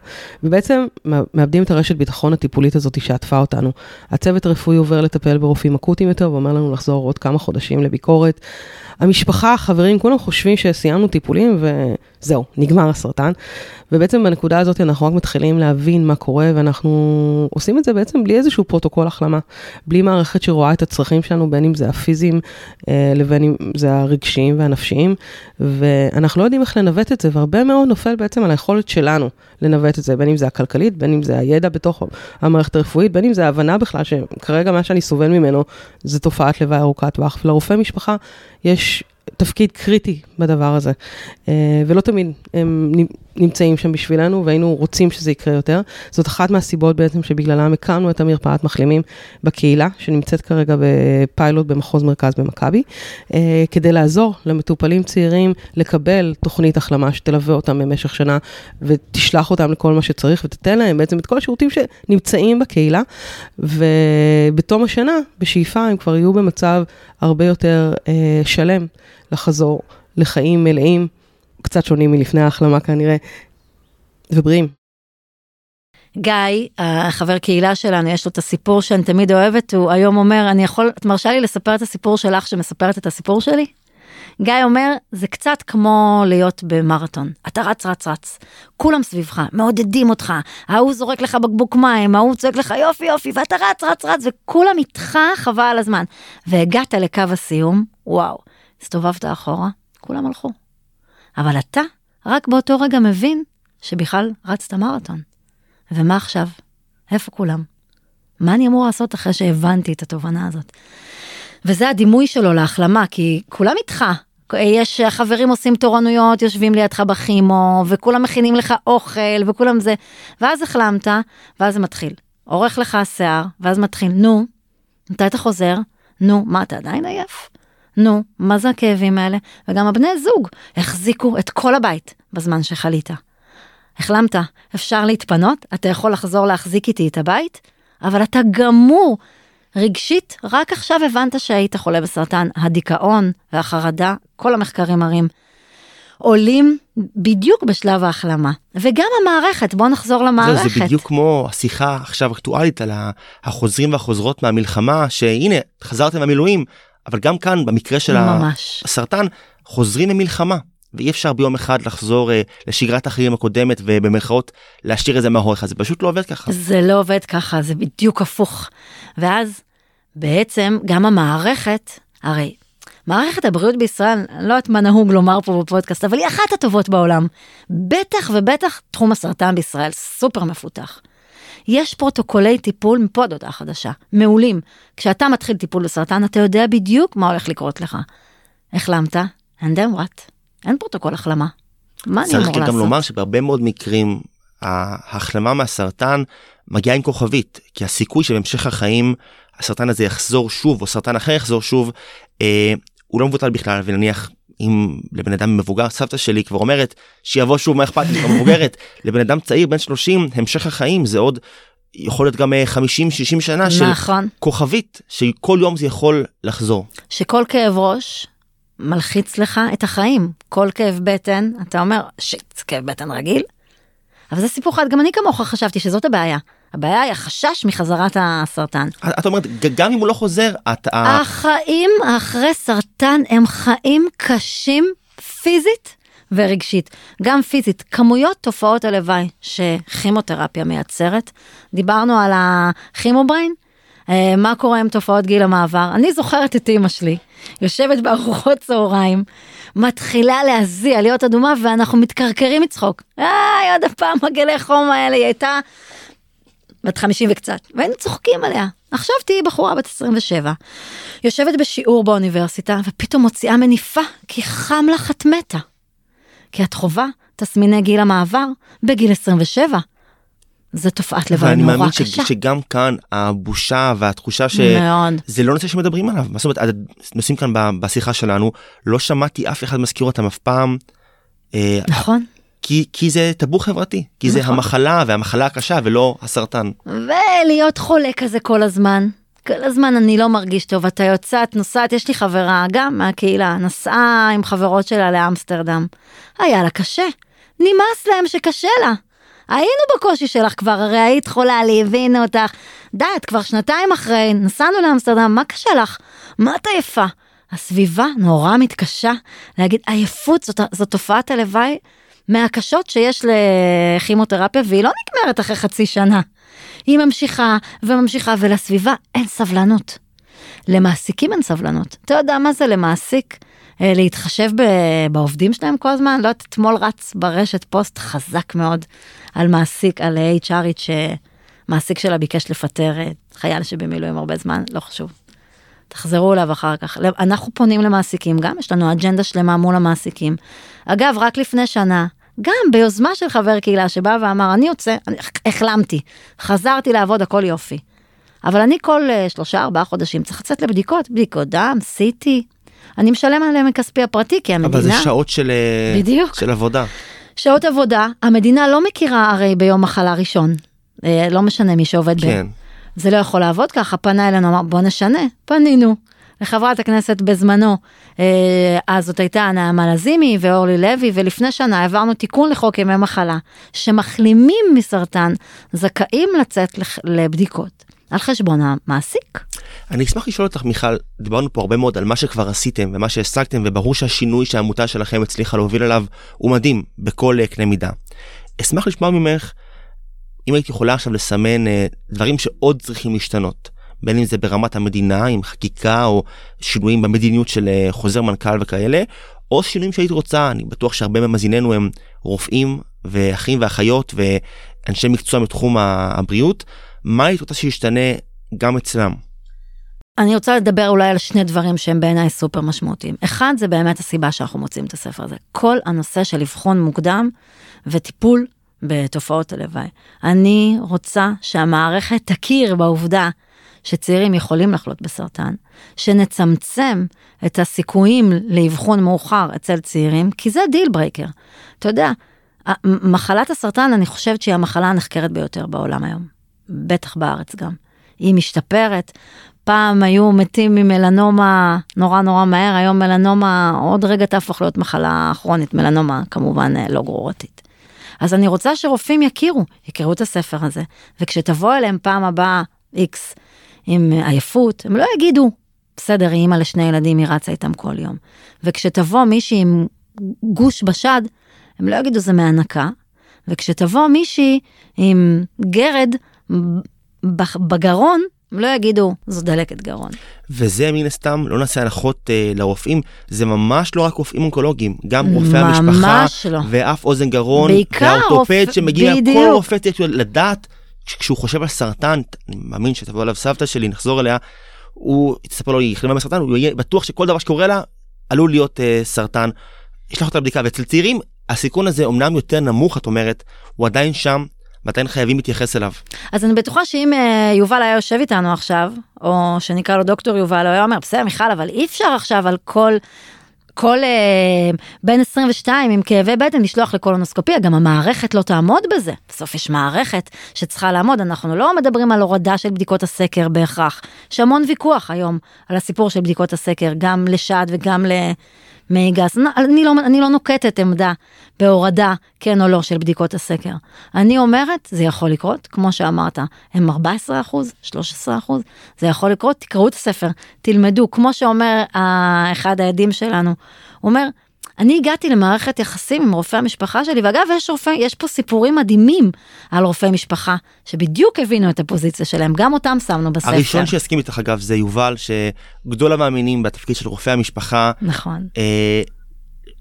ובעצם מאבדים את הרשת ביטחון הטיפולית הזאת שעטפה אותנו. הצוות הרפואי עובר לטפל ברופאים אקוטיים יותר ואומר לנו לחזור עוד כמה חודשים לביקורת. המשפחה, החברים, כולם חושבים שסיימנו טיפולים וזהו, נגמר הסרטן. ובעצם בנקודה הזאת אנחנו רק מתחילים להבין מה קורה, ואנחנו עושים את זה בעצם בלי איזשהו פרוטוקול החלמה, בלי מערכת שרואה את הצרכים שלנו, בין אם זה הפיזיים אה, לבין אם זה הרגשיים והנפשיים, ואנחנו לא יודעים איך לנווט את זה, והרבה מאוד נופל בעצם על היכולת שלנו לנווט את זה, בין אם זה הכלכלית, בין אם זה הידע בתוך המערכת הרפואית, בין אם זה ההבנה בכלל שכרגע מה שאני סובל ממנו זה תופעת לוואי ארוכת טווח, ולרופא משפחה יש תפקיד קריטי בדבר הזה, אה, ולא תמיד הם נמצאים שם בשבילנו, והיינו רוצים שזה יקרה יותר. זאת אחת מהסיבות בעצם שבגללם הקמנו את המרפאת מחלימים בקהילה, שנמצאת כרגע בפיילוט במחוז מרכז במכבי, אה, כדי לעזור למטופלים צעירים לקבל תוכנית החלמה שתלווה אותם במשך שנה, ותשלח אותם לכל מה שצריך, ותתן להם בעצם את כל השירותים שנמצאים בקהילה, ובתום השנה, בשאיפה, הם כבר יהיו במצב הרבה יותר אה, שלם לחזור לחיים מלאים. קצת שונים מלפני ההחלמה כנראה, ובריאים. גיא, החבר קהילה שלנו, יש לו את הסיפור שאני תמיד אוהבת, הוא היום אומר, אני יכול, את מרשה לי לספר את הסיפור שלך שמספרת את הסיפור שלי? גיא אומר, זה קצת כמו להיות במרתון. אתה רץ, רץ, רץ. כולם סביבך, מעודדים אותך. ההוא זורק לך בקבוק מים, ההוא צועק לך יופי, יופי, ואתה רץ, רץ, רץ, וכולם איתך חבל על הזמן. והגעת לקו הסיום, וואו, הסתובבת אחורה, כולם הלכו. אבל אתה רק באותו רגע מבין שבכלל רצת מרתון. ומה עכשיו? איפה כולם? מה אני אמור לעשות אחרי שהבנתי את התובנה הזאת? וזה הדימוי שלו להחלמה, כי כולם איתך. יש חברים עושים תורנויות, יושבים לידך בכימו, וכולם מכינים לך אוכל, וכולם זה. ואז החלמת, ואז זה מתחיל. עורך לך השיער, ואז מתחיל, נו, מתי אתה חוזר? נו, מה, אתה עדיין עייף? נו, מה זה הכאבים האלה? וגם הבני זוג החזיקו את כל הבית בזמן שחלית. החלמת, אפשר להתפנות, אתה יכול לחזור להחזיק איתי את הבית, אבל אתה גמור. רגשית, רק עכשיו הבנת שהיית חולה בסרטן. הדיכאון והחרדה, כל המחקרים מראים, עולים בדיוק בשלב ההחלמה. וגם המערכת, בוא נחזור למערכת. זה, זה בדיוק כמו השיחה עכשיו אקטואלית על החוזרים והחוזרות מהמלחמה, שהנה, חזרתם מהמילואים, אבל גם כאן במקרה של ממש. הסרטן חוזרים ממלחמה ואי אפשר ביום אחד לחזור uh, לשגרת החיים הקודמת ובמרכאות להשאיר את זה מאחוריך זה פשוט לא עובד ככה. זה לא עובד ככה זה בדיוק הפוך. ואז בעצם גם המערכת הרי מערכת הבריאות בישראל אני לא יודעת מה נהוג לומר פה בפודקאסט אבל היא אחת הטובות בעולם בטח ובטח תחום הסרטן בישראל סופר מפותח. יש פרוטוקולי טיפול מפה עד הודעה חדשה, מעולים. כשאתה מתחיל טיפול בסרטן, אתה יודע בדיוק מה הולך לקרות לך. החלמת, and then what? אין פרוטוקול החלמה. מה אני אמור לעשות? צריך גם לומר שבהרבה מאוד מקרים, ההחלמה מהסרטן מגיעה עם כוכבית, כי הסיכוי שבהמשך החיים הסרטן הזה יחזור שוב, או סרטן אחר יחזור שוב, אה, הוא לא מבוטל בכלל, ונניח אם לבן אדם מבוגר, סבתא שלי כבר אומרת, שיבוא שוב, מה אכפת לי, מבוגרת. לבן אדם צעיר, בן 30, המשך החיים זה עוד, יכול להיות גם 50-60 אה, שנה נכון. של כוכבית, שכל יום זה יכול לחזור. שכל כאב ראש מלחיץ לך את החיים. כל כאב בטן, אתה אומר, שיט, כאב בטן רגיל. אבל זה סיפור אחד, גם אני כמוך חשבתי שזאת הבעיה. הבעיה היא החשש מחזרת הסרטן. את אומרת, גם אם הוא לא חוזר, את... החיים אחרי סרטן הם חיים קשים פיזית ורגשית. גם פיזית, כמויות תופעות הלוואי שכימותרפיה מייצרת. דיברנו על ה chemo brain, אה, מה קורה עם תופעות גיל המעבר. אני זוכרת את אימא שלי, יושבת בארוחות צהריים, מתחילה להזיע, להיות אדומה, ואנחנו מתקרקרים מצחוק. איי, עוד הפעם הגלי חום האלה, היא הייתה בת 50 וקצת, והיינו צוחקים עליה. עכשיו תהיי בחורה בת 27, יושבת בשיעור באוניברסיטה, ופתאום מוציאה מניפה, כי חם לך את מתה. כי את חווה תסמיני גיל המעבר בגיל 27. זו תופעת לוואי ואני נורא מאמין ש- קשה. שגם כאן הבושה והתחושה מאוד. שזה לא נושא שמדברים עליו. מה זאת אומרת, הנושאים כאן בשיחה שלנו, לא שמעתי אף אחד מזכיר אותם אף פעם. אה, נכון. כי, כי זה טאבו חברתי, כי זה נכון. המחלה והמחלה הקשה ולא הסרטן. ולהיות חולה כזה כל הזמן. כל הזמן אני לא מרגיש טוב, אתה יוצאת, נוסעת, יש לי חברה גם מהקהילה, נסעה עם חברות שלה לאמסטרדם. היה לה קשה, נמאס להם שקשה לה. היינו בקושי שלך כבר, הרי היית חולה לי, הבינו אותך. די, את כבר שנתיים אחרי, נסענו לאמסטרדם, מה קשה לך? מה את עייפה? הסביבה נורא מתקשה להגיד, עייפות זאת, זאת תופעת הלוואי מהקשות שיש לכימותרפיה, והיא לא נגמרת אחרי חצי שנה. היא ממשיכה וממשיכה, ולסביבה אין סבלנות. למעסיקים אין סבלנות. אתה יודע מה זה למעסיק? אה, להתחשב בעובדים שלהם כל הזמן? לא יודעת, אתמול רץ ברשת פוסט חזק מאוד על מעסיק, על HRית שמעסיק שלה ביקש לפטר אה, חייל שבמילואים הרבה זמן, לא חשוב. תחזרו אליו אחר כך. אנחנו פונים למעסיקים גם, יש לנו אג'נדה שלמה מול המעסיקים. אגב, רק לפני שנה, גם ביוזמה של חבר קהילה שבא ואמר, אני יוצא, אני החלמתי, חזרתי לעבוד, הכל יופי. אבל אני כל אה, שלושה ארבעה חודשים צריך לצאת לבדיקות, בדיקות דם, CT. אני משלם עליהם מכספי הפרטי, כי המדינה... אבל זה שעות של, אה, בדיוק. של עבודה. שעות עבודה, המדינה לא מכירה הרי ביום מחלה ראשון. אה, לא משנה מי שעובד ב... כן. זה לא יכול לעבוד ככה, פנה אלינו, אמר בוא נשנה, פנינו. לחברת הכנסת בזמנו, אה, אז זאת הייתה נעמה לזימי ואורלי לוי, ולפני שנה העברנו תיקון לחוק ימי מחלה, שמחלימים מסרטן זכאים לצאת לבדיקות על חשבון המעסיק. אני אשמח לשאול אותך מיכל, דיברנו פה הרבה מאוד על מה שכבר עשיתם ומה שהשגתם וברור שהשינוי שהעמותה שלכם הצליחה להוביל אליו הוא מדהים בכל אה, קנה מידה. אשמח לשמוע ממך אם היית יכולה עכשיו לסמן אה, דברים שעוד צריכים להשתנות. בין אם זה ברמת המדינה עם חקיקה או שינויים במדיניות של אה, חוזר מנכ"ל וכאלה, או שינויים שהיית רוצה, אני בטוח שהרבה ממאזיננו הם רופאים ואחים ואחיות ואנשי מקצוע מתחום הבריאות, מה היית רוצה שישתנה גם אצלם? אני רוצה לדבר אולי על שני דברים שהם בעיניי סופר משמעותיים. אחד, זה באמת הסיבה שאנחנו מוצאים את הספר הזה. כל הנושא של אבחון מוקדם וטיפול בתופעות הלוואי. אני רוצה שהמערכת תכיר בעובדה שצעירים יכולים לחלות בסרטן, שנצמצם את הסיכויים לאבחון מאוחר אצל צעירים, כי זה deal breaker. אתה יודע, מחלת הסרטן, אני חושבת שהיא המחלה הנחקרת ביותר בעולם היום. בטח בארץ גם. היא משתפרת. פעם היו מתים ממלנומה נורא נורא מהר, היום מלנומה עוד רגע תהפוך להיות מחלה כרונית, מלנומה כמובן אה, לא גרורתית. אז אני רוצה שרופאים יכירו, יכירו את הספר הזה, וכשתבוא אליהם פעם הבאה איקס עם עייפות, הם לא יגידו, בסדר, היא אימא לשני ילדים, היא רצה איתם כל יום. וכשתבוא מישהי עם גוש בשד, הם לא יגידו זה מהנקה, וכשתבוא מישהי עם גרד בגרון, הם לא יגידו זו דלקת גרון. וזה מן הסתם, לא נעשה הנחות אה, לרופאים, זה ממש לא רק רופאים אונקולוגיים, גם רופאי המשפחה, לא. ואף אוזן גרון, בעיקר והאורתופד שמגיע, כל בדיוק. רופא צריך לדעת, כשהוא חושב על סרטן, אני מאמין שתבוא אליו סבתא שלי, נחזור אליה, הוא תספר לו, היא החלימה מסרטן, הוא יהיה בטוח שכל דבר שקורה לה, עלול להיות אה, סרטן. יש לך אותה לבדיקה, ואצל צעירים, הסיכון הזה אמנם יותר נמוך, את אומרת, הוא עדיין שם, ועדיין חייבים להתייחס אליו. אז אני בטוחה שאם אה, יובל היה יושב איתנו עכשיו, או שנקרא לו דוקטור יובל, הוא היה אומר, בסדר מיכל, אבל אי אפשר עכשיו על כל... כל אה, בן 22 עם כאבי בטן לשלוח לקולונוסקופיה, גם המערכת לא תעמוד בזה. בסוף יש מערכת שצריכה לעמוד, אנחנו לא מדברים על הורדה של בדיקות הסקר בהכרח. יש המון ויכוח היום על הסיפור של בדיקות הסקר, גם לשד וגם למי גס. אני לא, אני לא נוקטת עמדה בהורדה כן או לא של בדיקות הסקר. אני אומרת, זה יכול לקרות, כמו שאמרת, הם 14 אחוז, 13 אחוז, זה יכול לקרות, תקראו את הספר, תלמדו, כמו שאומר אה, אחד העדים שלנו, הוא אומר, אני הגעתי למערכת יחסים עם רופא המשפחה שלי, ואגב, יש, רופא, יש פה סיפורים מדהימים על רופאי משפחה, שבדיוק הבינו את הפוזיציה שלהם, גם אותם שמנו בספר. הראשון שיסכים איתך אגב זה יובל, שגדול המאמינים בתפקיד של רופא המשפחה, נכון. אה,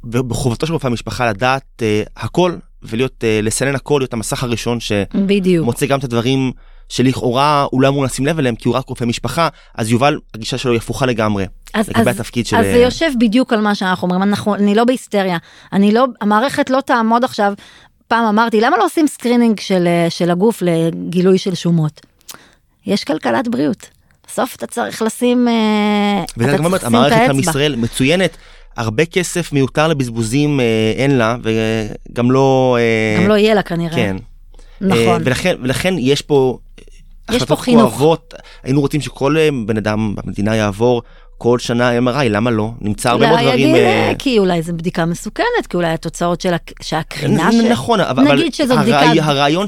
ובחובתו של רופא המשפחה לדעת אה, הכל ולהיות אה, לסנן הכל להיות המסך הראשון. שמוצא גם את הדברים שלכאורה הוא לא אמור לשים לב אליהם כי הוא רק רופא משפחה, אז יובל, הגישה שלו היא הפוכה לגמרי. אז, לגבי אז, התפקיד של... אז זה יושב בדיוק על מה שאנחנו אומרים, אנחנו, אני לא בהיסטריה, אני לא, המערכת לא תעמוד עכשיו, פעם אמרתי, למה לא עושים סקרינינג של, אה, של הגוף לגילוי של שומות? יש כלכלת בריאות. בסוף אתה צריך לשים, אה, וזה אתה צריך לשים את המערכת האצבע. מישראל מצוינת, הרבה כסף מיותר לבזבוזים אה, אין לה, וגם לא... אה, גם לא יהיה לה כנראה. כן. נכון. אה, ולכן, ולכן יש פה... יש פה חינוך. כואבות. היינו רוצים שכל אה, בן אדם במדינה יעבור כל שנה MRI, למה לא? נמצא הרבה מאוד אולי דברים... יגיד, אה, אה, כי אולי זו בדיקה מסוכנת, כי אולי התוצאות של הק- שהקרינה נ- של... נכון, אבל נגיד שזו בדיקה... הרעיון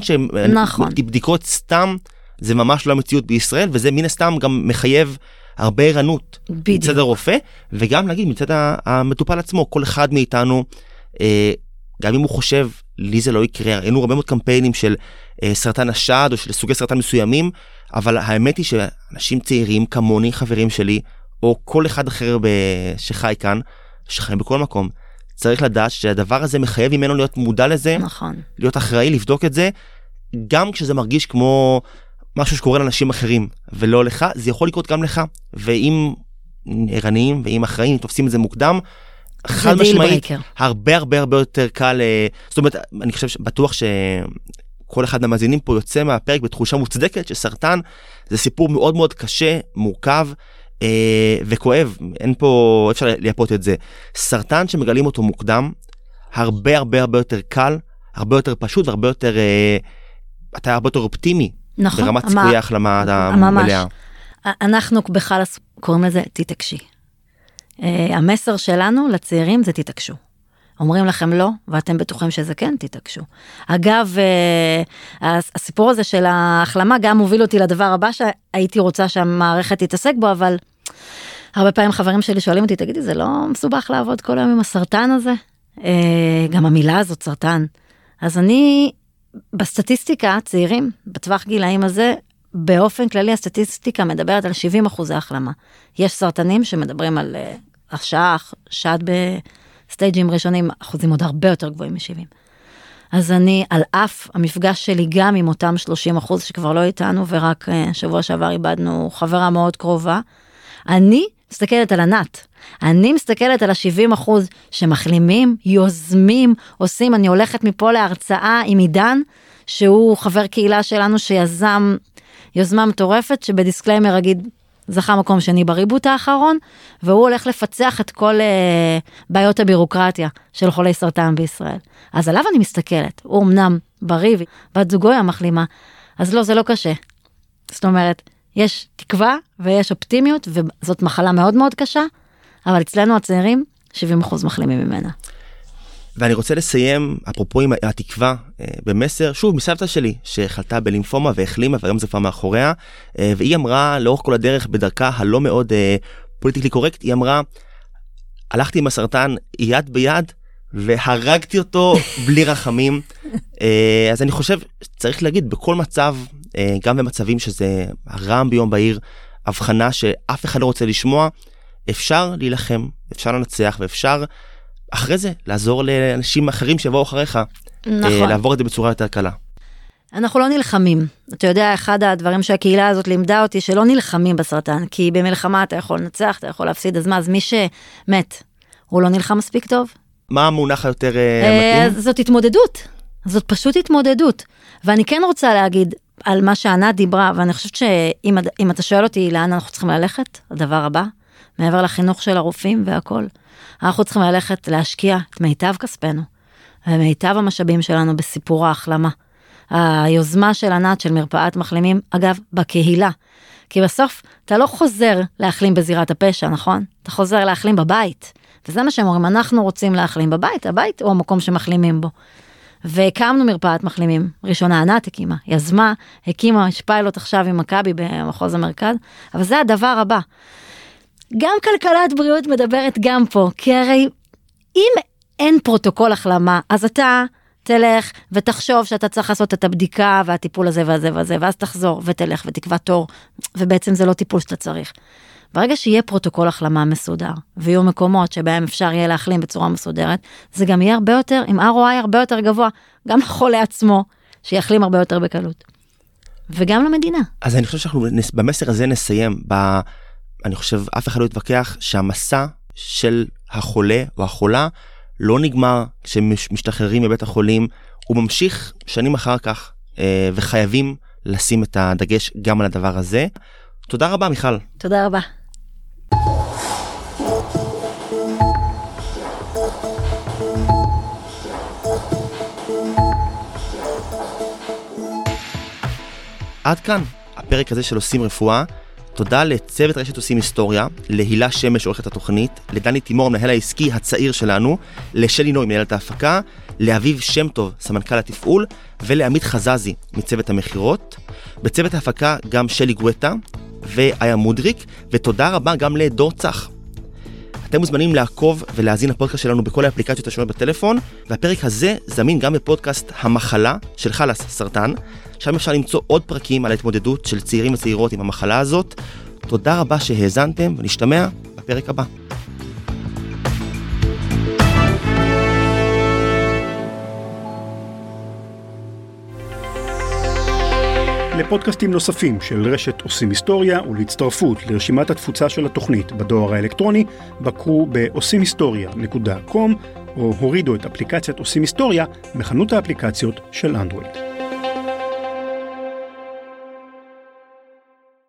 נכון. שבדיקות סתם זה ממש לא המציאות בישראל, וזה מן הסתם גם מחייב הרבה ערנות. מצד הרופא, וגם נגיד מצד המטופל עצמו, כל אחד מאיתנו, אה, גם אם הוא חושב, לי זה לא יקרה, ראינו הרבה מאוד קמפיינים של סרטן השד או של סוגי סרטן מסוימים, אבל האמת היא שאנשים צעירים כמוני, חברים שלי, או כל אחד אחר ב- שחי כאן, שחי בכל מקום, צריך לדעת שהדבר הזה מחייב ממנו להיות מודע לזה, נכון. להיות אחראי, לבדוק את זה, גם כשזה מרגיש כמו משהו שקורה לאנשים אחרים ולא לך, זה יכול לקרות גם לך. ואם ערניים ואם אחראים, תופסים את זה מוקדם, חד משמעית. הרבה הרבה הרבה יותר קל, אה, זאת אומרת, אני חושב שבטוח שכל אחד מהמאזינים פה יוצא מהפרק בתחושה מוצדקת שסרטן זה סיפור מאוד מאוד קשה, מורכב. אה, וכואב, אין פה, אפשר לייפות את זה. סרטן שמגלים אותו מוקדם, הרבה הרבה הרבה יותר קל, הרבה יותר פשוט והרבה יותר, אה, אתה הרבה יותר אופטימי נכון. ברמת סיכויי ההחלמה. המלאה. אנחנו בחלאס קוראים לזה תתעקשי. אה, המסר שלנו לצעירים זה תתעקשו. אומרים לכם לא, ואתם בטוחים שזה כן, תתעקשו. אגב, הס- הסיפור הזה של ההחלמה גם מוביל אותי לדבר הבא שהייתי רוצה שהמערכת תתעסק בו, אבל הרבה פעמים חברים שלי שואלים אותי, תגידי, זה לא מסובך לעבוד כל היום עם הסרטן הזה? אה, גם המילה הזאת, סרטן. אז אני, בסטטיסטיקה, צעירים, בטווח גילאים הזה, באופן כללי הסטטיסטיקה מדברת על 70 אחוזי החלמה. יש סרטנים שמדברים על אה, אשך, שד בסטייג'ים ראשונים, אחוזים עוד הרבה יותר גבוהים מ-70. אז אני, על אף המפגש שלי גם עם אותם 30 אחוז שכבר לא איתנו, ורק אה, שבוע שעבר איבדנו חברה מאוד קרובה, אני מסתכלת על ענת. אני מסתכלת על ה-70 אחוז שמחלימים, יוזמים, עושים, אני הולכת מפה להרצאה עם עידן, שהוא חבר קהילה שלנו שיזם יוזמה מטורפת, שבדיסקליימר אגיד, זכה מקום שני בריבוט האחרון, והוא הולך לפצח את כל uh, בעיות הבירוקרטיה של חולי סרטן בישראל. אז עליו אני מסתכלת, הוא אמנם בריא, בת זוגו היא המחלימה, אז לא, זה לא קשה. זאת אומרת, יש תקווה ויש אופטימיות, וזאת מחלה מאוד מאוד קשה, אבל אצלנו הצעירים, 70% מחלימים ממנה. ואני רוצה לסיים, אפרופו עם התקווה, אה, במסר, שוב, מסבתא שלי, שחלתה בלימפומה והחלימה, והיום זה כבר מאחוריה, אה, והיא אמרה לאורך כל הדרך, בדרכה הלא מאוד פוליטיקלי קורקט, היא אמרה, הלכתי עם הסרטן יד ביד, והרגתי אותו בלי רחמים. אה, אז אני חושב, צריך להגיד, בכל מצב, אה, גם במצבים שזה הרעם ביום בהיר, הבחנה שאף אחד לא רוצה לשמוע, אפשר להילחם, אפשר לנצח ואפשר אחרי זה לעזור לאנשים אחרים שיבואו אחריך, נכון. אה, לעבור את זה בצורה יותר קלה. אנחנו לא נלחמים. אתה יודע, אחד הדברים שהקהילה הזאת לימדה אותי, שלא נלחמים בסרטן, כי במלחמה אתה יכול לנצח, אתה יכול להפסיד, אז מה, אז מי שמת, הוא לא נלחם מספיק טוב? מה המונח היותר אה, אה, מתאים? זאת התמודדות, זאת פשוט התמודדות. ואני כן רוצה להגיד על מה שענת דיברה, ואני חושבת שאם אם אתה שואל אותי לאן אנחנו צריכים ללכת, הדבר הבא, מעבר לחינוך של הרופאים והכל, אנחנו צריכים ללכת להשקיע את מיטב כספנו ומיטב המשאבים שלנו בסיפור ההחלמה. היוזמה של ענת של מרפאת מחלימים, אגב, בקהילה. כי בסוף אתה לא חוזר להחלים בזירת הפשע, נכון? אתה חוזר להחלים בבית. וזה מה שהם אומרים, אנחנו רוצים להחלים בבית, הבית הוא המקום שמחלימים בו. והקמנו מרפאת מחלימים, ראשונה ענת הקימה, יזמה, הקימה, יש פיילוט עכשיו עם מכבי במחוז המרכז, אבל זה הדבר הבא. גם כלכלת בריאות מדברת גם פה, כי הרי אם אין פרוטוקול החלמה, אז אתה תלך ותחשוב שאתה צריך לעשות את הבדיקה והטיפול הזה והזה והזה, ואז תחזור ותלך ותקבע תור, ובעצם זה לא טיפול שאתה צריך. ברגע שיהיה פרוטוקול החלמה מסודר, ויהיו מקומות שבהם אפשר יהיה להחלים בצורה מסודרת, זה גם יהיה הרבה יותר, עם ROI הרבה יותר גבוה, גם לחולה עצמו, שיחלים הרבה יותר בקלות. וגם למדינה. אז אני חושב שאנחנו נס- במסר הזה נסיים. ב... אני חושב אף אחד לא יתווכח שהמסע של החולה או החולה לא נגמר כשמשתחררים מבית החולים, הוא ממשיך שנים אחר כך, אה, וחייבים לשים את הדגש גם על הדבר הזה. תודה רבה מיכל. תודה רבה. עד כאן הפרק הזה של עושים רפואה. תודה לצוות רשת עושים היסטוריה, להילה שמש עורכת התוכנית, לדני תימור המנהל העסקי הצעיר שלנו, לשלי נוי מנהלת ההפקה, לאביב שם טוב סמנכ"ל התפעול ולעמית חזזי מצוות המכירות. בצוות ההפקה גם שלי גואטה ואיה מודריק, ותודה רבה גם לדור צח. אתם מוזמנים לעקוב ולהאזין לפודקאסט שלנו בכל האפליקציות השונות בטלפון, והפרק הזה זמין גם בפודקאסט המחלה של חלאס סרטן, שם אפשר למצוא עוד פרקים על ההתמודדות של צעירים וצעירות עם המחלה הזאת. תודה רבה שהאזנתם, ונשתמע בפרק הבא. לפודקאסטים נוספים של רשת עושים היסטוריה ולהצטרפות לרשימת התפוצה של התוכנית בדואר האלקטרוני, בקרו ב-עושימהיסטוריה.com או הורידו את אפליקציית עושים היסטוריה בחנות האפליקציות של אנדרואיד.